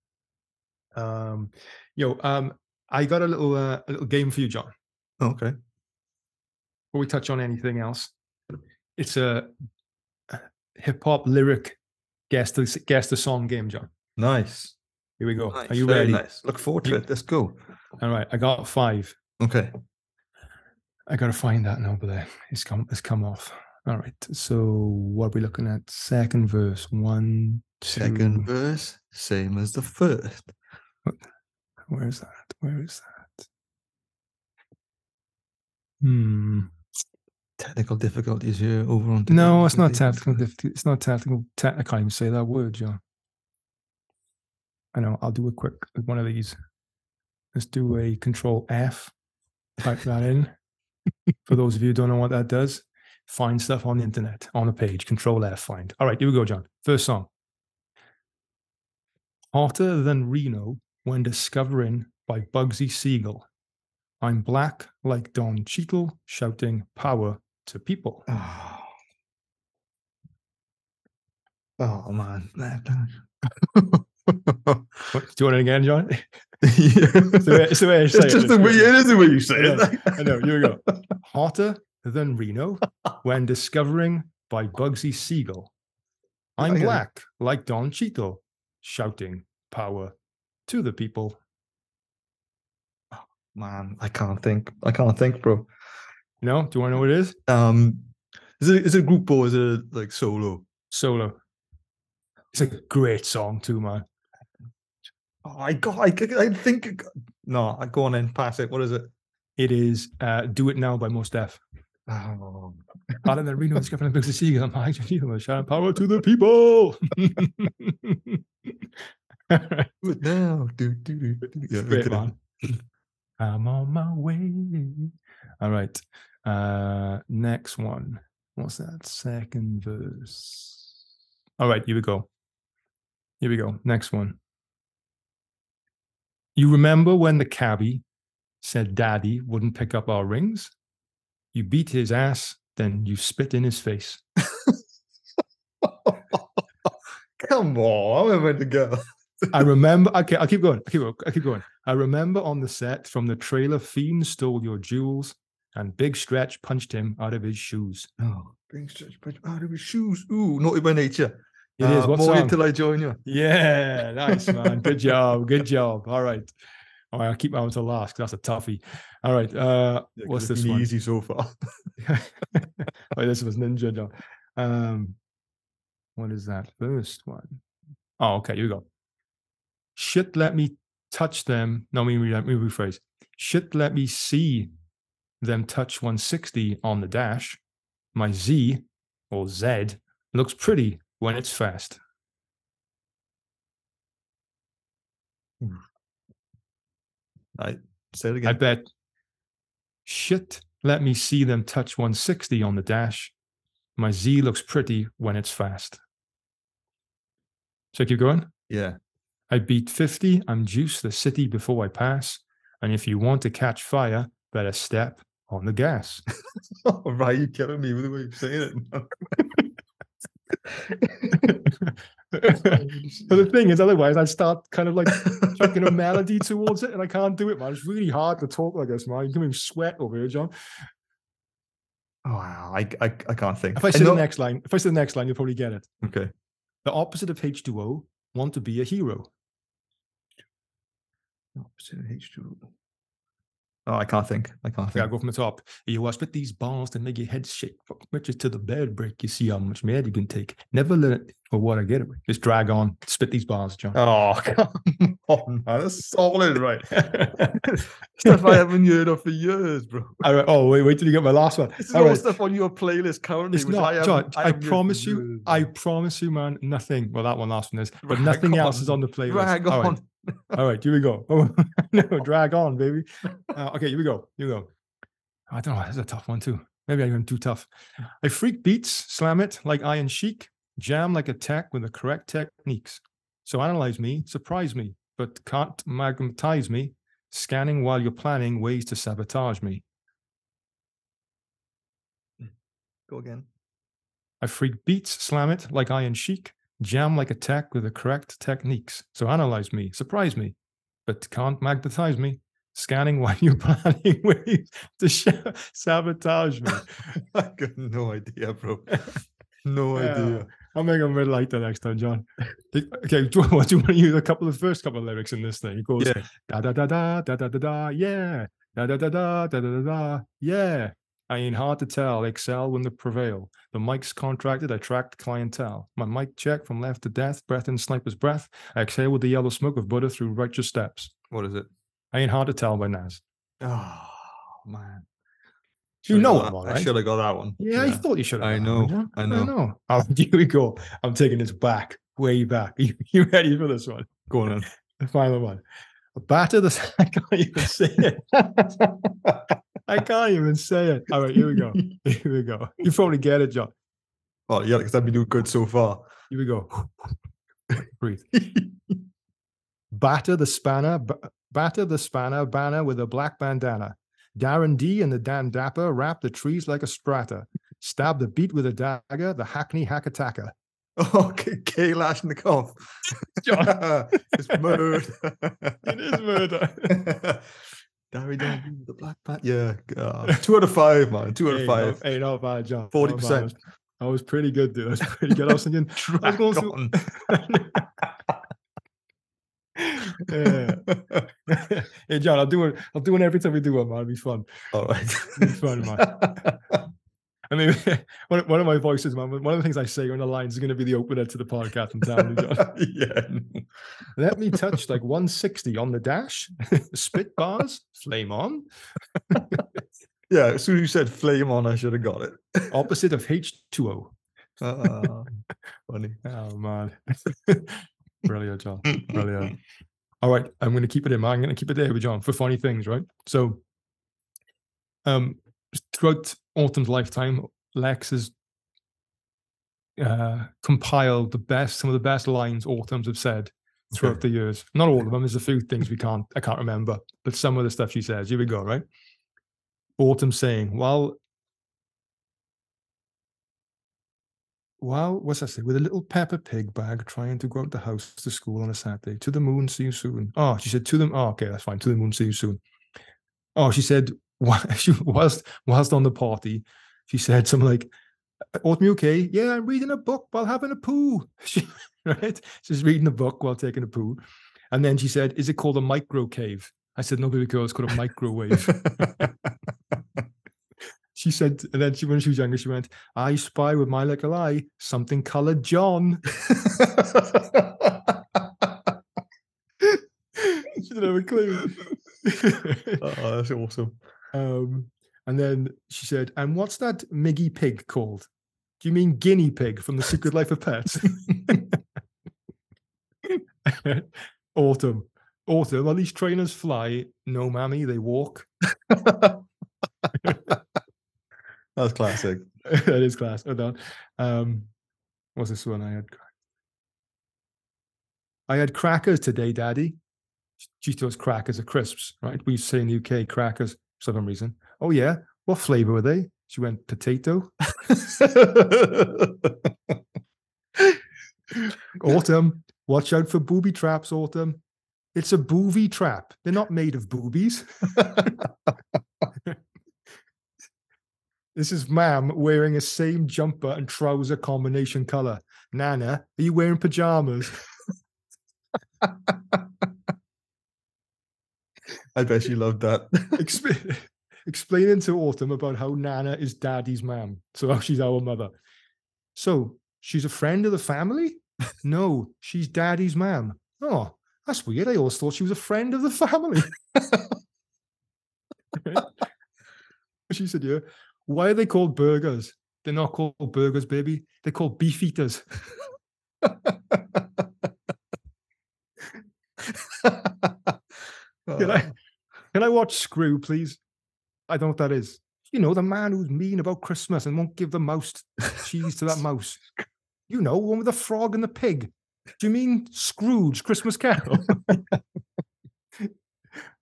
Um, yo, um, I got a little uh, a little game for you, John. okay. Before we touch on anything else, it's a hip hop lyric guess the guess the song game, John. Nice. Here we go. nice. Are you Very ready? Nice. Look forward to it. Let's go. All right, I got five. Okay. I gotta find that number but uh, it's come it's come off. All right. So what are we looking at? Second verse. One, two. Second verse, same as the first. Where is that? Where is that? Hmm. Technical difficulties here over on. No, it's not technical difficulty- It's not tactical. te- I can't even say that word, John. I know. I'll do a quick one of these. Let's do a control F. Type that in. For those of you who don't know what that does, find stuff on the internet on a page. Control F. Find. All right, here we go, John. First song. Hotter than Reno when discovering by Bugsy Siegel. I'm black like Don Cheadle shouting power to people. Oh. Oh man. What, do you want it again, John? yeah. It's the way, it's the way It's it. just the way it is the way you say know, it. I know. Here we go. Hotter than Reno when discovering by Bugsy Siegel. I'm Okay. black like Don Cheadle shouting power to the people. Man, I can't think. I can't think, bro. No, do you want to know what it is? Um, is it is it a group or is it like solo? Solo. It's a great song too, man. Oh, I got. I, I think. No, I go on in. Pass it. What is it? It is uh, "Do It Now" by Mos Def. Oh, Alan and Reno, Governor Books of Seagull. I'm high to feel shout power to the people. It now. Do, do, do, do. Yeah, okay. man. I'm on my way. All right. Uh next one. What's that? Second verse. All right, here we go. Here we go. Next one. You remember when the cabbie said daddy wouldn't pick up our rings? You beat his ass, then you spit in his face. Come on, I'm meant to go. I remember. Okay, I'll keep going. I'll keep, going, I'll keep going. I remember on the set from the trailer, Fiend stole your jewels, and Big Stretch punched him out of his shoes. Oh, Big stretch punched out of his shoes. Ooh, naughty by nature. It is. Uh, What more song? until I join you. Yeah, nice man. Good job. Good job. All right. All right, I'll keep that one to last 'cause that's a toughie. All right. Uh, Yeah, what's this one? Easy so far. oh, this was Ninja John. Um, what is that first one? Oh, okay. Here we go. Shit, let me touch them. No, me, let me rephrase. Shit, let me see them touch 160 on the dash. My Z or Z looks pretty when it's fast. Right. Say it again. I bet. Shit, let me see them touch 160 on the dash. My Z looks pretty when it's fast. So keep going. Yeah. I beat 50. I'm juice the city before I pass. And if you want to catch fire, better step on the gas. Right, you're killing me with the way you're saying but the thing is, otherwise, I start kind of like chucking a melody towards it, and I can't do it, man. It's really hard to talk like this, man. You're me sweat over here, John. Oh, wow. I, I, I can't think. If I say the next line, if I say the next line, you'll probably get it. Okay. The opposite of H2O, want to be a hero. The opposite of H2O. Oh, I can't think. I can't Okay, I'll go from the top. You will spit these balls to make your head shake. Fuck bitches to the bed break. You see how much mad you can take. Never let it for what I get away. Just drag on. Spit these balls, John. Oh, come on, man. That's solid, right? Stuff I haven't heard of for years, bro. All right. Oh, wait, wait till you get my last one. This is All all right. stuff on your playlist currently. It's not, I John. I, for promise you, years, I promise you, man, nothing. Well, that one last one is, but nothing else is on. on the playlist. Drag All right. All right, here we go. Oh, no, drag on, baby. Uh, okay, here we go. Here we go. I don't know. That's a tough one too. Maybe I'm too tough. I freak beats, slam it like Iron Sheik, jam like a tech with the correct techniques. So analyze me, surprise me, but can't magnetize me, scanning while you're planning ways to sabotage me. Go again. I freak beats, slam it like Iron Sheik, jam like a tech with the correct techniques. So analyze me, surprise me, but can't magnetize me, scanning while you're planning ways to sh- sabotage me. I got no idea, bro. No Yeah. idea. I'll make them red light the next time, John. Okay, do want- do you want to use a couple of the first couple of lyrics in this thing? It goes Yeah. da da da da da da da da yeah da da da da da da da yeah. I ain't hard to tell. Excel when they prevail. The mic's contracted. I tracked clientele. My mic check from left to death. Breath in sniper's breath. I exhale with the yellow smoke of butter through righteous steps. What is it? I ain't hard to tell by Nas. Oh, man. You know that- all I should have got that one. Yeah, I thought you should have. I that one, know, I know. I know. Right, oh, here we go. I'm taking this back, way back. You, you ready for this one? Go on. The final one. Batter the. I can't even say it. I can't even say it. All right, here we go. Here we go. You probably get it, John. Oh, yeah, because I've been doing good so far. Here we go. Breathe. Batter the spanner. b- Batter the spanner banner with a black bandana. Darren D and the Dan Dapper wrap the trees like a strata. Stab the beat with a dagger. The hackney hack attacker. Oh, K, K Lashnikov. John. it's murder. It is murder. Darry ah. Darby, the Black Bat. Yeah. God. Uh, two out of five, man. Two out of five. Hey, not bad, John. 40%. I was, pretty good, dude. I was pretty good. I was thinking, Drag going through- on. yeah. hey, John, I'll do it. I'll do it every time we do it, man. It'll be fun. All right. It'll Be fun, man. I mean, one of, one of my voices, man, one of the things I say on the lines is going to be the opener to the podcast. Telling John. yeah. Let me touch like 160 on the dash, spit bars, flame on, Yeah. As soon as you said flame on, I should have got it. opposite of H2O. Uh, funny. Oh man, brilliant, John. Brilliant. All right, I'm going to keep it in. Mind. I'm going to keep it there with John for funny things, right? So, um, throughout Autumn's lifetime, Lex has uh, compiled the best, some of the best lines Autumn's have said throughout Okay. the years. Not all of them. There's a few things we can't, I can't remember, but some of the stuff she says. Here we go, right? Autumn saying, "While Well, what's that say? With a little Peppa Pig bag trying to go out the house to school on a Saturday. To the moon, see you soon. Oh, she said to them. Oh, okay, that's fine. To the moon, see you soon. Oh, she said whilst whilst on the party, she said something like, "Autumn, you okay? Yeah, I'm reading a book while having a poo." She, right? She's reading a book while taking a poo, and then she said, "Is it called a micro cave?" I said, "No, baby girl, it's called a microwave." she said, and then she when she was younger, she went, "I spy with my little eye something coloured John." she didn't have a clue. oh, that's awesome. Um, and then she said, "And what's that Miggy pig called? Do you mean guinea pig from The Secret Life of Pets?" Autumn, autumn. Well, these trainers fly. No, mammy, they walk. That's classic. that is class. Hold on. Um, what's this one I had? I had crackers today, Daddy. She thought crackers are crisps, right? We say in the UK crackers for some reason. Oh yeah, what flavor were they? She went potato. Autumn, watch out for booby traps. Autumn, it's a booby trap. They're not made of boobies. This is Mam wearing a same jumper and trouser combination color. Nana, are you wearing pajamas? I bet she loved that. Expl- explaining to Autumn about how Nana is daddy's mom. So she's our mother. So she's a friend of the family? No, she's daddy's mom. Oh, that's weird. I always thought she was a friend of the family. she said, Yeah. Why are they called burgers? They're not called burgers, baby. They're called beef eaters. Can I, oh. Can I watch Screw, please? I don't know what that is. You know, the man who's mean about Christmas and won't give the mouse cheese to that mouse. You know, one with the frog and the pig. Do you mean Scrooge, Christmas Carol?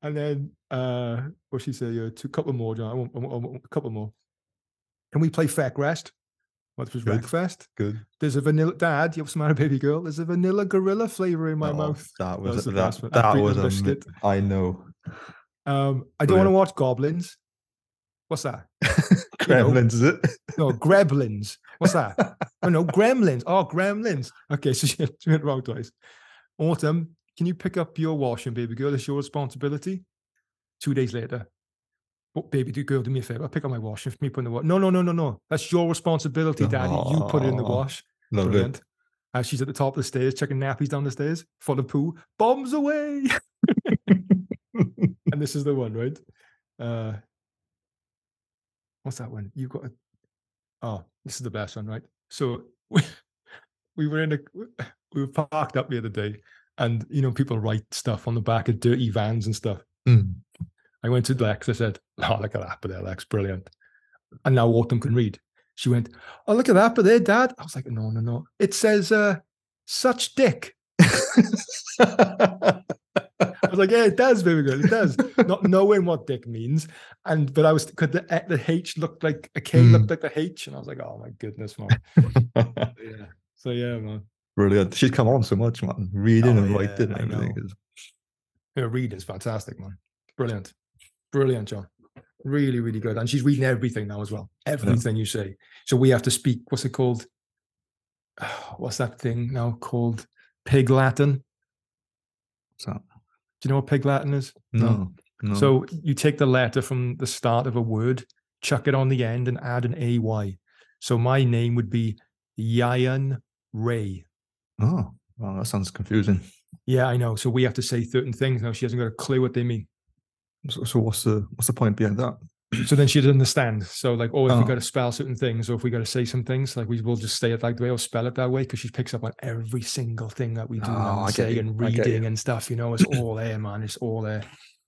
and then, uh, what she say? Yeah, two couple more, John. I want, I want- I want a couple more. Can we play Feck Rest? What was Good. Good. There's a vanilla dad. You have some other baby girl. There's a vanilla gorilla flavor in my Oh, mouth. That was was that. one. That African was a. biscuit. I know. Um, I don't want to watch Goblins. What's that? Gremlins, is it? No, Gremlins. What's that? oh no, Gremlins. Oh, Gremlins. Okay, so she went wrong twice. Autumn, can you pick up your washing, baby girl? It's your responsibility. Two days later. Oh, baby do- girl, do me a favor. I pick up my washing for me, put in the wash. No, no, no, no, no. That's your responsibility, daddy. You put it in the wash. Brilliant. it. And she's at the top of the stairs, checking nappies down the stairs, full of poo. Bombs away. and this is the one, right? Uh, what's that one? You've got a. Oh, this is the best one, right? So we, we were in a we were parked up the other day, and you know people write stuff on the back of dirty vans and stuff. Mm. I went to Lex. I said, "Oh, look at that, but there, Lex, brilliant." And now Autumn can read. She went, "Oh, look at that, but there, Dad." I was like, "No, no, no. It says, uh, such dick." I was like, "Yeah, it does, baby girl. It does." Not knowing what dick means, and but I was could the eh, the H looked like a K Hmm. looked like the H, and I was like, "Oh my goodness, man." yeah. So yeah, man. Brilliant. She's come on so much, man. Reading Oh, and yeah, writing and everything. is- Her reading's fantastic, man. Brilliant. Brilliant, John. Really, really good. And she's reading everything now as well. Everything you say. So we have to speak. What's it called? What's that thing now called? Pig Latin. So, Do you know what pig Latin is? no, no. So you take the letter from the start of a word chuck it on the end and add an AY. So my name would be Yayan Ray. Oh, well, that sounds confusing. Yeah, I know. So we have to say certain things now. She hasn't got a clue what they mean. So, so what's the what's the point behind that? So then she doesn't understand. So like, oh, if we Oh. got to spell certain things, or if we got to say some things, like we will just say it like the way or spell it that way because she picks up on every single thing that we do Oh, and say you. and I get you. reading and stuff. You know, it's all there, man. It's all there.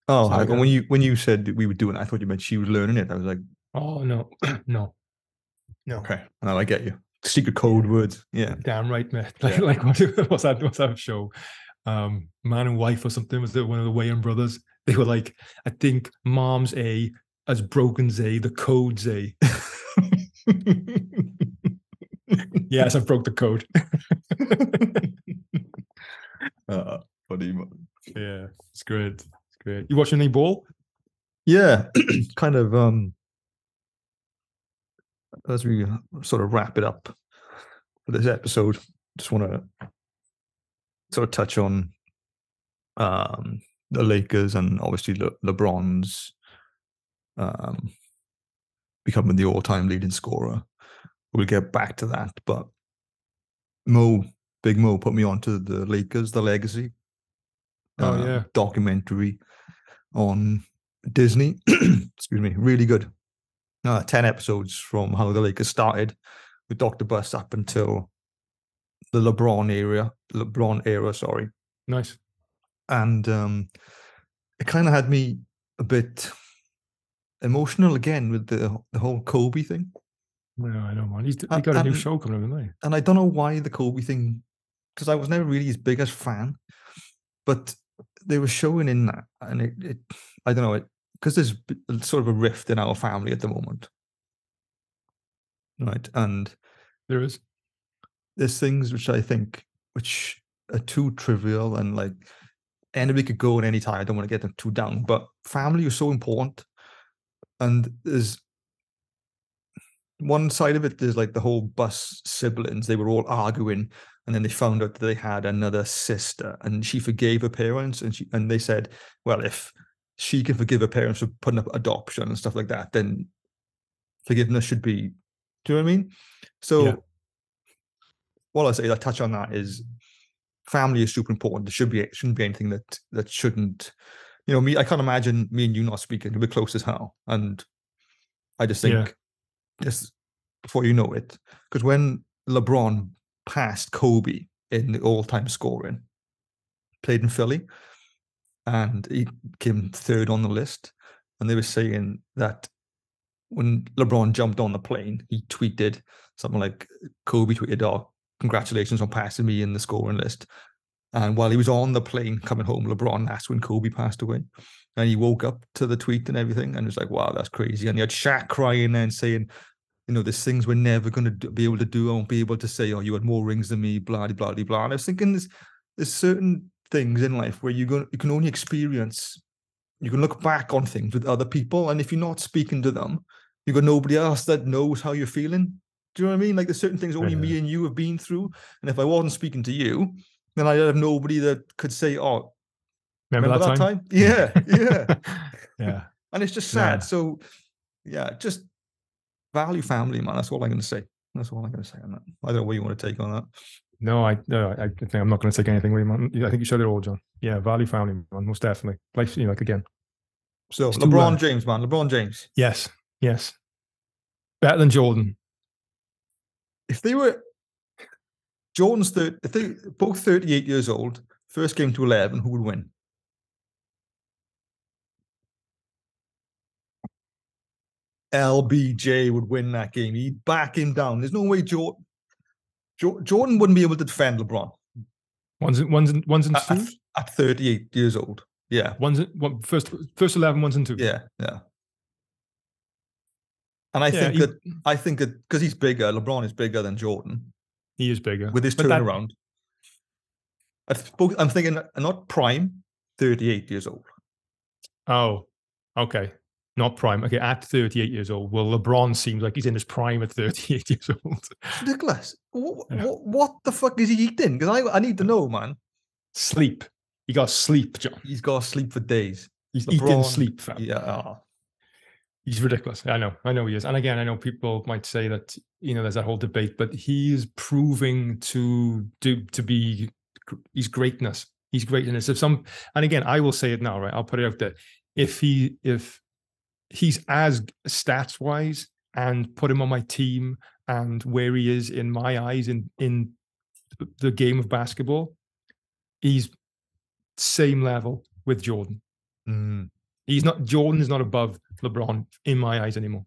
Oh, So like, when you when you said we were doing it, I thought you meant she was learning it. I was like, Oh no, no, no. okay, now I get you. Secret code words. Yeah. Damn right, man. Like, Yeah. like what, what's that? What's that show? Um, Man and Wife or something? Was it one of the Wayans brothers? They were like, I think Mom's A as broken Z, the code A. yes, I broke the code. uh, funny man. yeah, it's great. It's great. You watching any ball? Yeah, kind of. Um, as we sort of wrap it up for this episode, just want to sort of touch on um, the Lakers and obviously Le- LeBron's um, becoming the all-time leading scorer. We'll get back to that, but Mo, Big Mo, put me onto the Lakers, the Legacy. Oh, um, yeah. documentary on Disney. Excuse me, really good. Uh, Ten episodes from how the Lakers started with Dr. Buss up until the LeBron era, LeBron era, sorry, Nice. and um, it kind of had me a bit emotional again with the the whole Kobe thing. No, I know, man. He's he got a new show coming up, hasn't he? and I don't know why the Kobe thing, because I was never really his biggest fan, but they were showing in that, and it, it I don't know, it because there's sort of a rift in our family at the moment, right? And There is. there's things which I think which are too trivial and like anybody could go at any time. I don't want to get them too down, but family is so important, and there's one side of it there's like the whole Buss siblings they were all arguing and then they found out that they had another sister and she forgave her parents and she and they said well if she can forgive her parents for putting up adoption and stuff like that then forgiveness should be do you know what i mean so Yeah. what i say i touch on that is family is super important there should be it shouldn't be anything that that shouldn't you know me i can't imagine me and you not speaking we're close as hell and i just think Yeah. just before you know it, because when LeBron passed Kobe in the all-time scoring, played in Philly, and he came third on the list, and they were saying that when LeBron jumped on the plane, he tweeted something like Kobe tweeted, "Oh, congratulations on passing me in the scoring list." And while he was on the plane coming home, LeBron that's when Kobe passed away. And he woke up to the tweet and everything and was like, wow, that's crazy. And he had Shaq crying and saying, you know, there's things we're never going to be able to do. I won't be able to say, oh, you had more rings than me, blah, blah, blah, blah. And I was thinking there's, there's certain things in life where you go, you can only experience, you can look back on things with other people. And if you're not speaking to them, you've got nobody else that knows how you're feeling. Do you know what I mean? Like there's certain things only me and you have been through. And if I wasn't speaking to you, then I'd have nobody that could say, oh, Remember, remember, that, time? Yeah, yeah. yeah. and it's just sad. Yeah. So, yeah, just value family, man. That's all I'm going to say. That's all I'm going to say on that. I don't know what you want to take on that. No, I no, I think I'm not going to take anything with you, man. I think you said it all, John. Yeah, value family, man, most definitely. Like, you know, like again, So, It's LeBron James, man. LeBron James. yes, yes, better than Jordan. If they were Jordan's third, if they both 38 years old, first game to 11, who would win? LBJ would win that game. He'd back him down. There's no way Jordan. Jordan wouldn't be able to defend LeBron One's in, one's in, one's in at, two. at, at 38 years old. Yeah, One's in, one, first first eleven. One's in two. yeah, yeah. And I Yeah, think he- that I think that because he's bigger, LeBron is bigger than Jordan he is bigger with his But that- I spoke, I'm thinking uh, not prime, 38 years old. Oh, okay. Not prime. Okay, at 38 years old. Well, LeBron seems like he's in his prime at 38 years old. Ridiculous. What, Yeah. what, what the fuck is he eating? Because I, I need to know, man. Sleep. He got sleep, John. He's got sleep for days. He's LeBron, eating sleep, fam. Yeah. ah. He's ridiculous. I know. I know he is. And again, I know people might say that you know there's that whole debate, but he is proving to do to be he's greatness. He's greatness. If some and again, I will say it now, right? I'll put it out there. If he if he's as stats wise and put him on my team and where he is in my eyes in in the game of basketball, he's same level with Jordan. Mm. He's not Jordan is not above LeBron in my eyes anymore.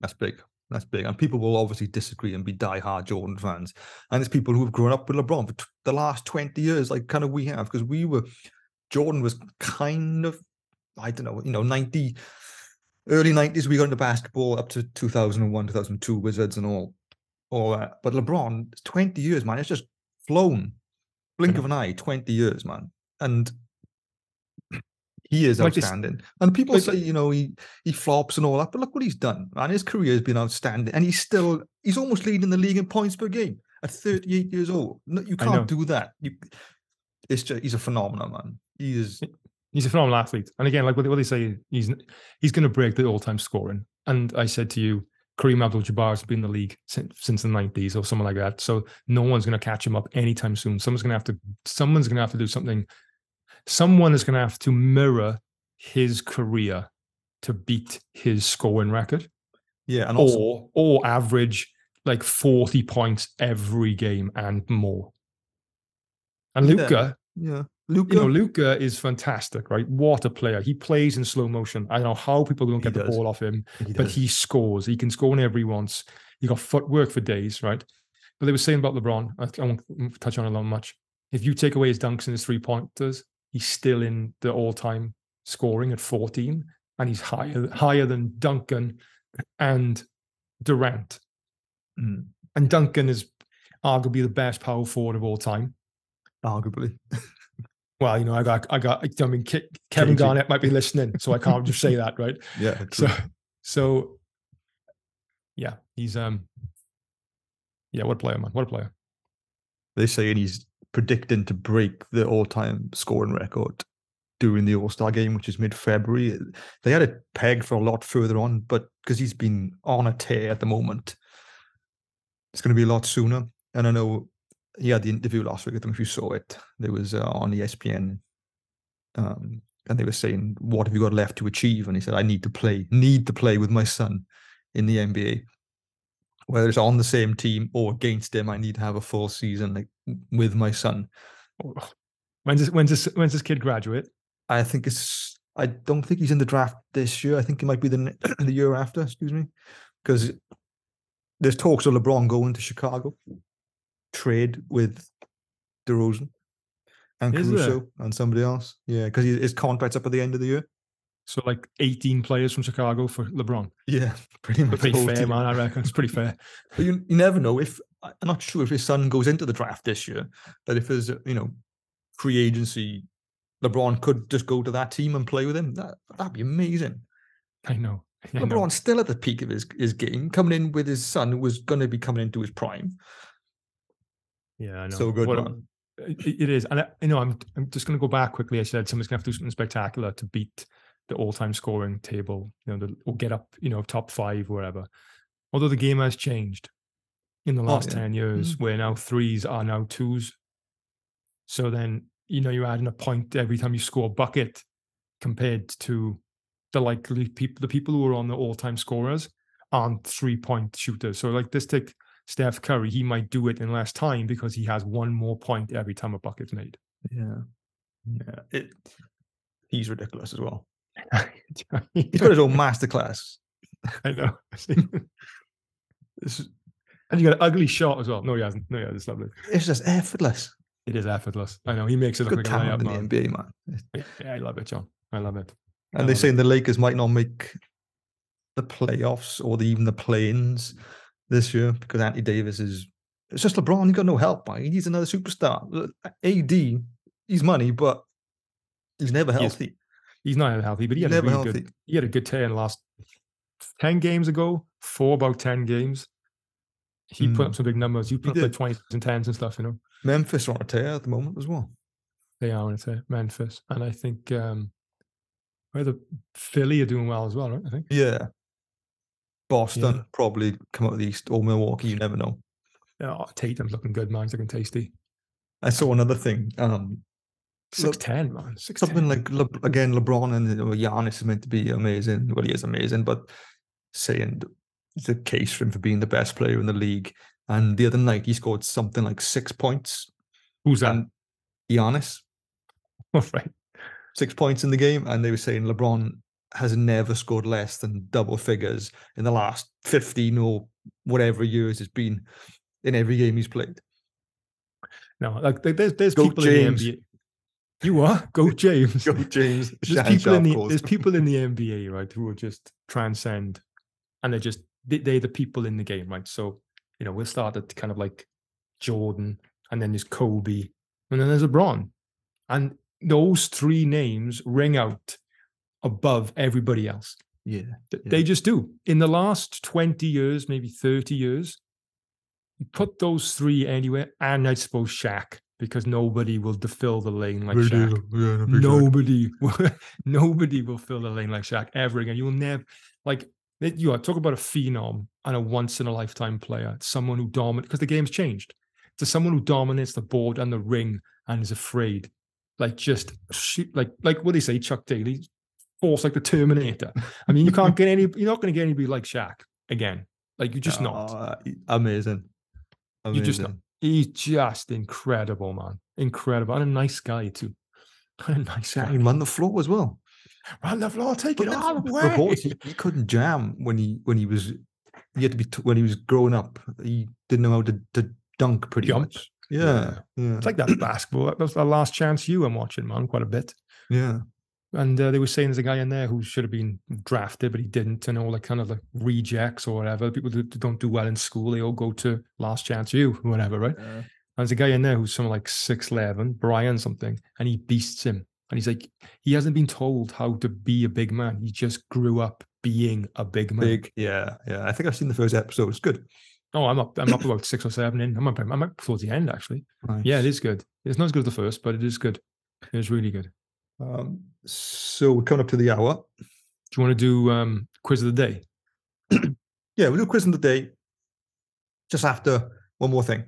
That's big. That's big. And people will obviously disagree and be die-hard Jordan fans. And there's people who have grown up with LeBron for t- the last 20 years, like kind of we have, because we were, Jordan was kind of, I don't know, you know, 90, early 90s, we got into basketball up to 2001, 2002, Wizards and all, all that. But LeBron, 20 years, man, it's just flown. Blink of an eye, 20 years, man. And he is Like this- outstanding. and people like- say, uh you know, he he flops and all that, but look what he's done. And his career has been outstanding. And he's still he's almost leading the league in points per game at 38 years old. No, you can't do that. You it's just he's a phenomenal man. He is He's a phenomenal athlete. And again, like what they, what they say, he's he's going to break the all-time scoring. And I said to you, Kareem Abdul-Jabbar has been in the league since, since the 90s or something like that. So no one's going to catch him up anytime soon. Someone's going to have to someone's going to have to do something. Someone is going to have to mirror his career to beat his scoring record yeah, and also or or average like 40 points every game and more. And Luka, yeah. Luka, you know, Luka is fantastic, right? What a player. He plays in slow motion. I don't know how people don't He get the does. ball off him, he but does. he scores. He can score whenever he wants. He got footwork for days, right? But they were saying about LeBron, I, I won't touch on it that much. If you take away his dunks and his three pointers, he's still in the all time scoring at 14, and he's higher higher than Duncan and Durant. Mm, And Duncan is arguably the best power forward of all time. arguably. Well, you know, I got, I got, I mean, Ke- Kevin KG. Garnett might be listening, so I can't just say that, right? Yeah. So, true. so, yeah, he's, um, yeah, what a player, man, what a player. They're saying he's predicting to break the all-time scoring record during the All-Star game, which is mid-February. They had it pegged for a lot further on, but because he's been on a tear at the moment, it's going to be a lot sooner. And I know he had the interview last week. I don't if you saw it. There was uh, on ESPN, um, and they were saying, "What have you got left to achieve?" And he said, "I need to play, need to play with my son in the NBA." Whether it's on the same team or against him, I need to have a full season like with my son. When's this, when's this, when's this kid graduate? I think it's. I don't think he's in the draft this year. I think it might be the the year after. Excuse me, because there's talks of LeBron going to Chicago, trade with DeRozan and Is? Caruso and somebody else. Yeah, because his contract's up at the end of the year. So like 18 players from Chicago for LeBron. Yeah, pretty much. Pretty fair, team. man. I reckon it's pretty fair. But you, you never know if I'm not sure if his son goes into the draft this year. That if there's a, you know free agency, LeBron could just go to that team and play with him. That that'd be amazing. I know. I know. LeBron's still at the peak of his, his game, coming in with his son, who was going to be coming into his prime. Yeah, I know. So good, What man. it- it is, and I, you know, I'm I'm just going to go back quickly. I said someone's going to have to do something spectacular to beat the all-time scoring table, you know, the, or get up, you know, top five, wherever. Although the game has changed in the Oh, last yeah. ten years, mm. where now threes are now twos. So then, you know, you're adding a point every time you score a bucket, compared to the likely people, the people who are on the all-time scorers aren't three-point shooters. So like this, take Steph Curry, he might do it in less time because he has one more point every time a bucket's made. Yeah, yeah. It, he's ridiculous as well. He's got his own masterclass. I know. It's, and you got an ugly shot as well. No, he hasn't. No, yeah, it's lovely. it's just effortless. It is effortless. I know. He makes it look Good like a layup, in the man. NBA, man. Yeah, I love it, John. I love it. I And they're saying the Lakers might not make the playoffs or the, even the play-ins this year because Anthony Davis is. It's just LeBron. He got no help. Man. He needs another superstar. AD, he's money, but he's never healthy. He's not healthy, but he He's had a never really healthy. good. He had a good the last ten games ago. Four about ten games, he put up Mm. some big numbers. He put up like twenties and tens and stuff. You know, Memphis are on a tear at the moment as well. they are on it. Memphis, and I think um Right, the Philly are doing well as well, right? I think. Yeah. Boston Yeah. probably come out of the East or Milwaukee. You never know. Oh, Tatum's looking good, man. He's looking tasty. I saw another thing. Um, Six ten, man. Six something like Le- again LeBron and Giannis is meant to be amazing. Well, he is amazing, but saying it's a case for him for being the best player in the league. And the other night he scored something like six points. Who's that? And Giannis right. six points in the game, and they were saying LeBron has never scored less than double figures in the last fifteen or whatever years it's been in every game he's played. No, like there's there's Go people James. in the NBA. You are go James. Go James. there's Shan people in the calls. there's people in the NBA right who will just transcend, and they're just they, they're the people in the game, right? So you know we'll start at kind of like Jordan, and then there's Kobe, and then there's LeBron, and those three names ring out above everybody else. Yeah. Yeah. They just do. In the last 20 years, maybe 30 years, you put those three anywhere, and I suppose Shaq, because nobody will fill the lane like Shaq. Yeah, Nobody, will- nobody will fill the lane like Shaq ever again. You will never like it- you are talk about a phenom and a once in a lifetime player, someone who dominates because the game's changed. To someone who dominates the board and the ring and is afraid, like just shoot, like like what do they say, Chuck Daly, force like the Terminator. I mean, you can't get any. You're not going to get anybody like Shaq again. Like you just not. Uh, amazing. amazing. You just not. He's just incredible, man. Incredible. And a nice guy too. And a nice guy. he run the floor as well. Run the floor, take But it all reports away. he, he couldn't jam when he when he was he had to be t- when he was growing up. He didn't know how to, to dunk pretty Jump. much. Yeah, yeah, It's like that basketball. That was the Last Chance U I'm watching, man, quite a bit. yeah. And uh, they were saying there's a guy in there who should have been drafted, but he didn't, and all like kind of like rejects or whatever. People who don't do well in school, they all go to Last Chance U, whatever, right? yeah. And there's a guy in there who's something like 6'11, Brian something, and he beasts him. And he's like, he hasn't been told how to be a big man. He just grew up being a big man. Big, yeah, yeah. I think I've seen the first episode. It's good. Oh, I'm up. I'm up about six or seven in. I'm up. I'm up towards the end actually. Nice. Yeah, it is good. It's not as good as the first, but it is good. It's really good. Um, so we're coming up to the hour. Do you want to do um quiz of the day? Yeah, we'll do quiz of the day just after one more thing.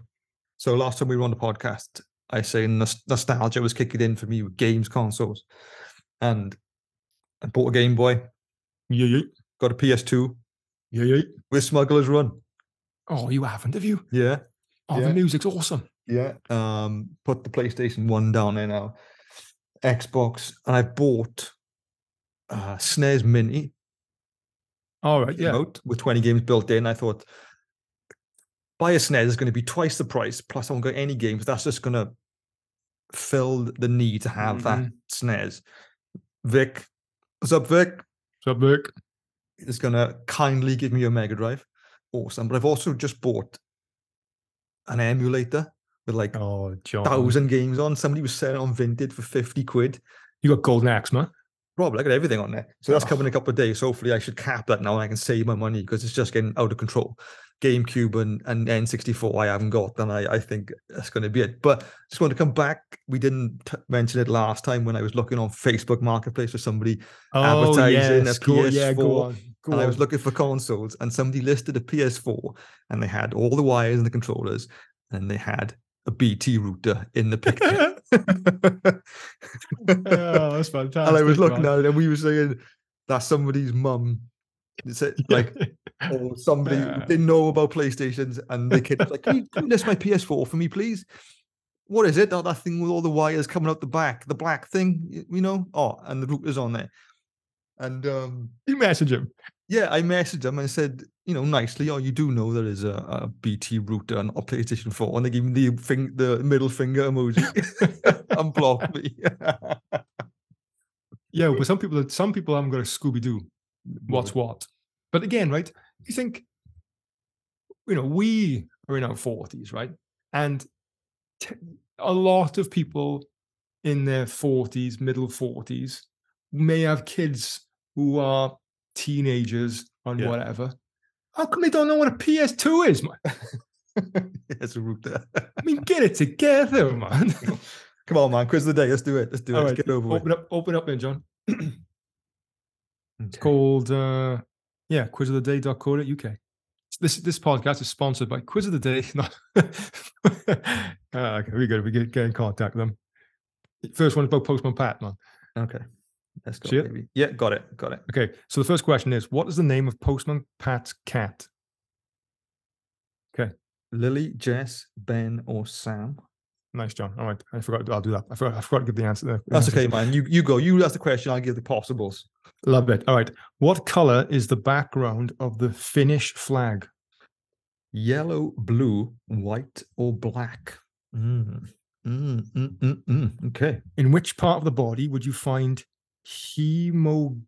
So last time we were on the podcast, I say nostalgia was kicking in for me with games consoles, and I bought a Game Boy, Yeah, yeah, got a PS2 yeah, yeah. with Smuggler's Run. Oh, you haven't, have you? Yeah, Oh, Yeah. the music's awesome. yeah. Um, put the PlayStation One down there now, Xbox, and I bought uh, SNES Mini. All right, yeah. out with 20 games built in. I thought buy a SNES is going to be twice the price, plus I won't get any games. That's just going to fill the need to have that Mhm. SNES. Vic, what's up, Vic? What's up, Vic? Is going to kindly give me a Mega Drive. Awesome. But I've also just bought an emulator with like Oh, John. thousand games on. Somebody was selling on Vinted for 50 quid. You got Golden Axe, man. Probably, I got everything on there. So that's Oh. coming in a couple of days. So hopefully, I should cap that now and I can save my money because it's just getting out of control. GameCube and, and N64, I haven't got, then I, I think that's going to be it. But just want to come back. We didn't t- mention it last time when I was looking on Facebook Marketplace for somebody, Oh, Advertising a yes. Go, yeah, go PS4, on. Go and I was looking for consoles, and somebody listed a PS4, and they had all the wires and the controllers, and they had a BT router in the picture. oh, that's fantastic. and I was looking man. at it, and we were saying that's somebody's mum. It's it, like or somebody Yeah. didn't know about PlayStations, and the kid was like, "Can you, list my PS4 for me, please?" What is it? That, that thing with all the wires coming out the back, the black thing, you know? Oh, and the router's on there. And um, you message him. yeah, I messaged him and said, you know, nicely, oh, you do know there is a, a BT router and a PlayStation 4, and they gave me the thing, the middle finger emoji and blocked me. Yeah, but some people, some people haven't got a Scooby Doo. What's mm. what? But again, right? You think, you know, we are in our forties, right? And t- a lot of people in their forties, middle forties, may have kids who are teenagers and Yeah. whatever. How come they don't know what a PS2 is, man? it's a. I mean, get it together, man. Come on, man. Quiz of the day. Let's do it. Let's do it. All Let's right, get over with. open up, open up, then, John. It's called uh yeah, quizoftheday.co.uk. This this podcast is sponsored by Quiz of the Day. Ah, okay, we good. We get, get in contact with them. First one is about Postman Pat, man. Okay. Let's go, it? Yeah, got it. Got it. Okay, so the first question is what is the name of Postman Pat's cat? Okay. Lily, Jess, Ben, or Sam? Nice, John. All right. I forgot I'll do that. I forgot I forgot to give the answer there. That's okay, man. You you go. You ask the question. I'll give the possibles. Love it. All right. What color is the background of the Finnish flag? Yellow, blue, white, or black? Mm. Mm, mm, mm, mm. Okay. In which part of the body would you find hemo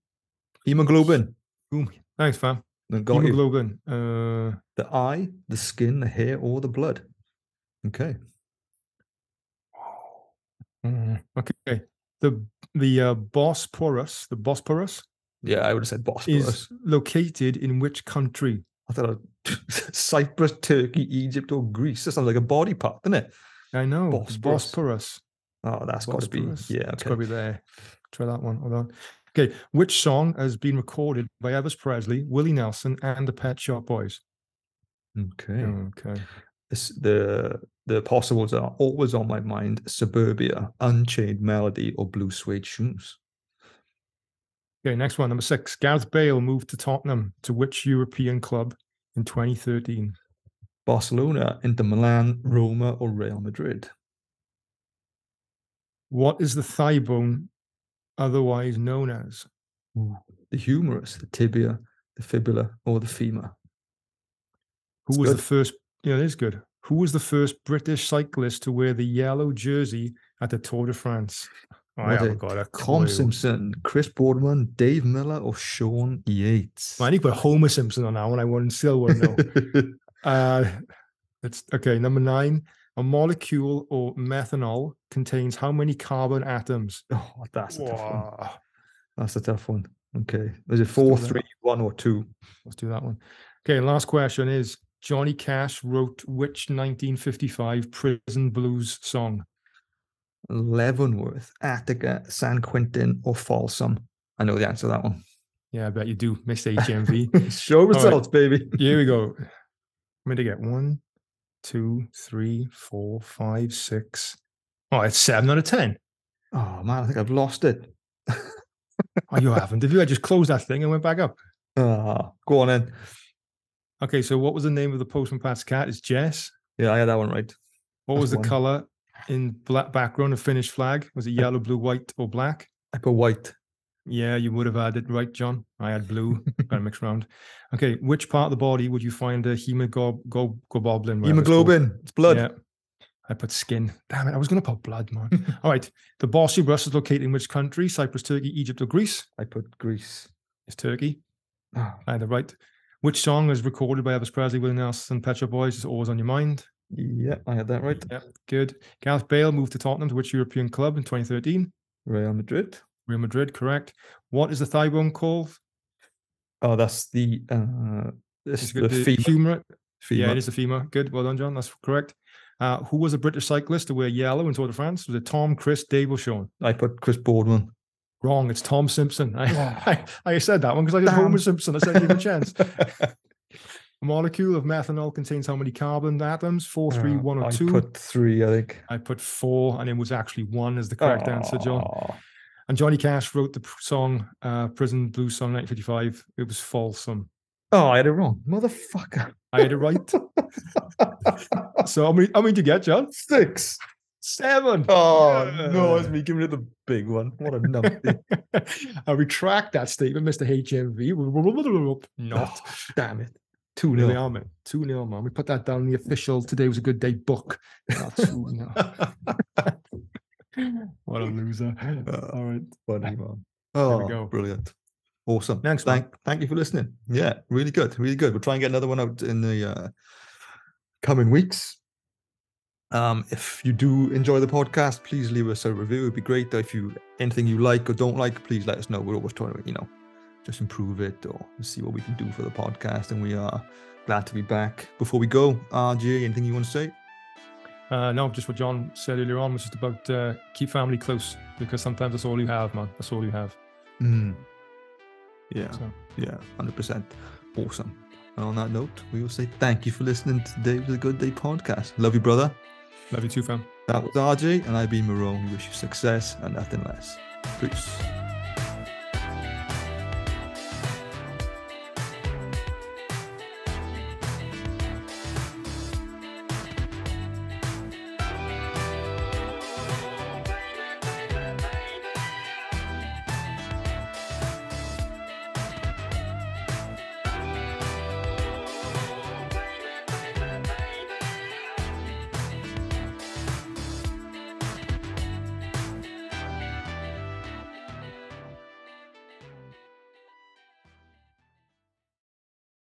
Hemoglobin. Boom. Thanks, fam. Then got you. Hemoglobin. Uh, The eye, the skin, the hair, or the blood. Okay. Mm, okay. The the uh, Bosporus, the Bosporus, Yeah, I would have said Bosporus. is located in which country? I thought Cyprus, Turkey, Egypt, or Greece. That sounds like a body part, doesn't it? I know. Bosporus. Bosporus. Oh, that's got to be. Bosporus. Yeah, It's okay. got to be there. Try that one. Hold on. Okay. Which song has been recorded by Elvis Presley, Willie Nelson, and the Pet Shop Boys? Okay. Okay. The the possibles are always on my mind: Suburbia, Unchained Melody, or Blue Suede Shoes. Okay. Next one. Number six. Gareth Bale moved to Tottenham. To which European club in 2013? Barcelona, Inter Milan, Roma, or Real Madrid. What is the thigh bone otherwise known as? The humerus, the tibia, the fibula, or the femur. Who It's was good. the first? Yeah, it is good. Who was the first British cyclist to wear the yellow jersey at the Tour de France? Oh, I Was haven't it got a Tom. Simpson, Chris Boardman, Dave Millar, or Sean Yates. Man, you put Homer Simpson on that one. I wouldn't still wouldn't know. uh, it's okay. Number nine. A molecule or methanol contains how many carbon atoms? oh, that's a tough one. That's a tough one. Okay. Is it four, three, one, or two? Let's do that one. Okay. Last question is Johnny Cash wrote which 1955 prison blues song? Leavenworth, Attica, San Quentin, or Folsom? I know the answer to that one. Yeah, I bet you do, Mr. HMV. Show right. results, baby. Here we go. I'm going to get one, two, three, four, five, six. Oh, it's seven out of 10. Oh man, I think I've lost it. Oh, you haven't. If you had just closed that thing and went back up. Ah, go on then. Okay, so what was the name of the Postman Pat's cat? It's Jess. Yeah, I had that one right. What was the one. color in black background of Finnish flag? Was it yellow, blue, white, or black? I put white. Yeah, you would have had it right, John. I had blue, of mixed round. Okay, which part of the body would you find a hemoglobin? Hemoglobin. It's blood. Yeah. I put skin. Damn it, I was going to put blood, man. All right. The Bossy Bus is located in which country? Cyprus, Turkey, Egypt, or Greece? I put Greece. It's Turkey. I had Either right. Which song is recorded by Elvis Presley, Willie Nelson, Pet Shop Boys? is always on your mind. yeah, I had that right. Yep, good. Gareth Bale moved to Tottenham to which European club in 2013? Real Madrid. Real Madrid, correct. What is the thigh bone called? Oh, that's the uh this It's the, the femur. femur. femur. Yeah, it is the femur. Good. Well done, John. That's correct. Uh, who was a British cyclist to wear yellow in Tour de France? Was it Tom, Chris, Dave, or Sean? I put Chris Boardman. Wrong. It's Tom Simpson. I, Oh. I, I said that one because I did Homer Simpson. I said give a chance. A molecule of methanol contains how many carbon atoms? Four, three, Uh, one, or I two? put three, I think. I put four, and it was actually one as the correct answer, John. And Johnny Cash wrote the song, uh, Prison Blues Song 1955. It was Folsom. Oh, I had it wrong. Motherfucker. I had it right. so how many, how many did you get, John? Six. Seven. Oh no, it's Yeah. me giving it the big one. What a numpty. I retract that statement, Mr. HMV. Not. Oh, damn it. Two There nil. are, man. 2 0, man. We put that down in the official Today Was a Good Day book. 2 What a loser. All right. Funny man. we Oh, go. brilliant. Awesome. Thanks, man. thank, thank you for listening. Yeah, really good. Really good. We'll try and get another one out in the uh, coming weeks. Um, if you do enjoy the podcast, please leave us a review. It'd be great. If you anything you like or don't like, please let us know. We're always trying to, you know, just improve it or see what we can do for the podcast. And we are glad to be back. Before we go, RJ, anything you want to say? Uh, no, just what John said earlier on was just about uh, keep family close because sometimes that's all you have, man. That's all you have. Mm. Yeah. So Yeah, hundred percent. Awesome. And on that note, we will say thank you for listening to a Good Day podcast. Love you, brother. Love you too, fam. That was RJ, and I've been Marone. We wish you success and nothing less. Peace.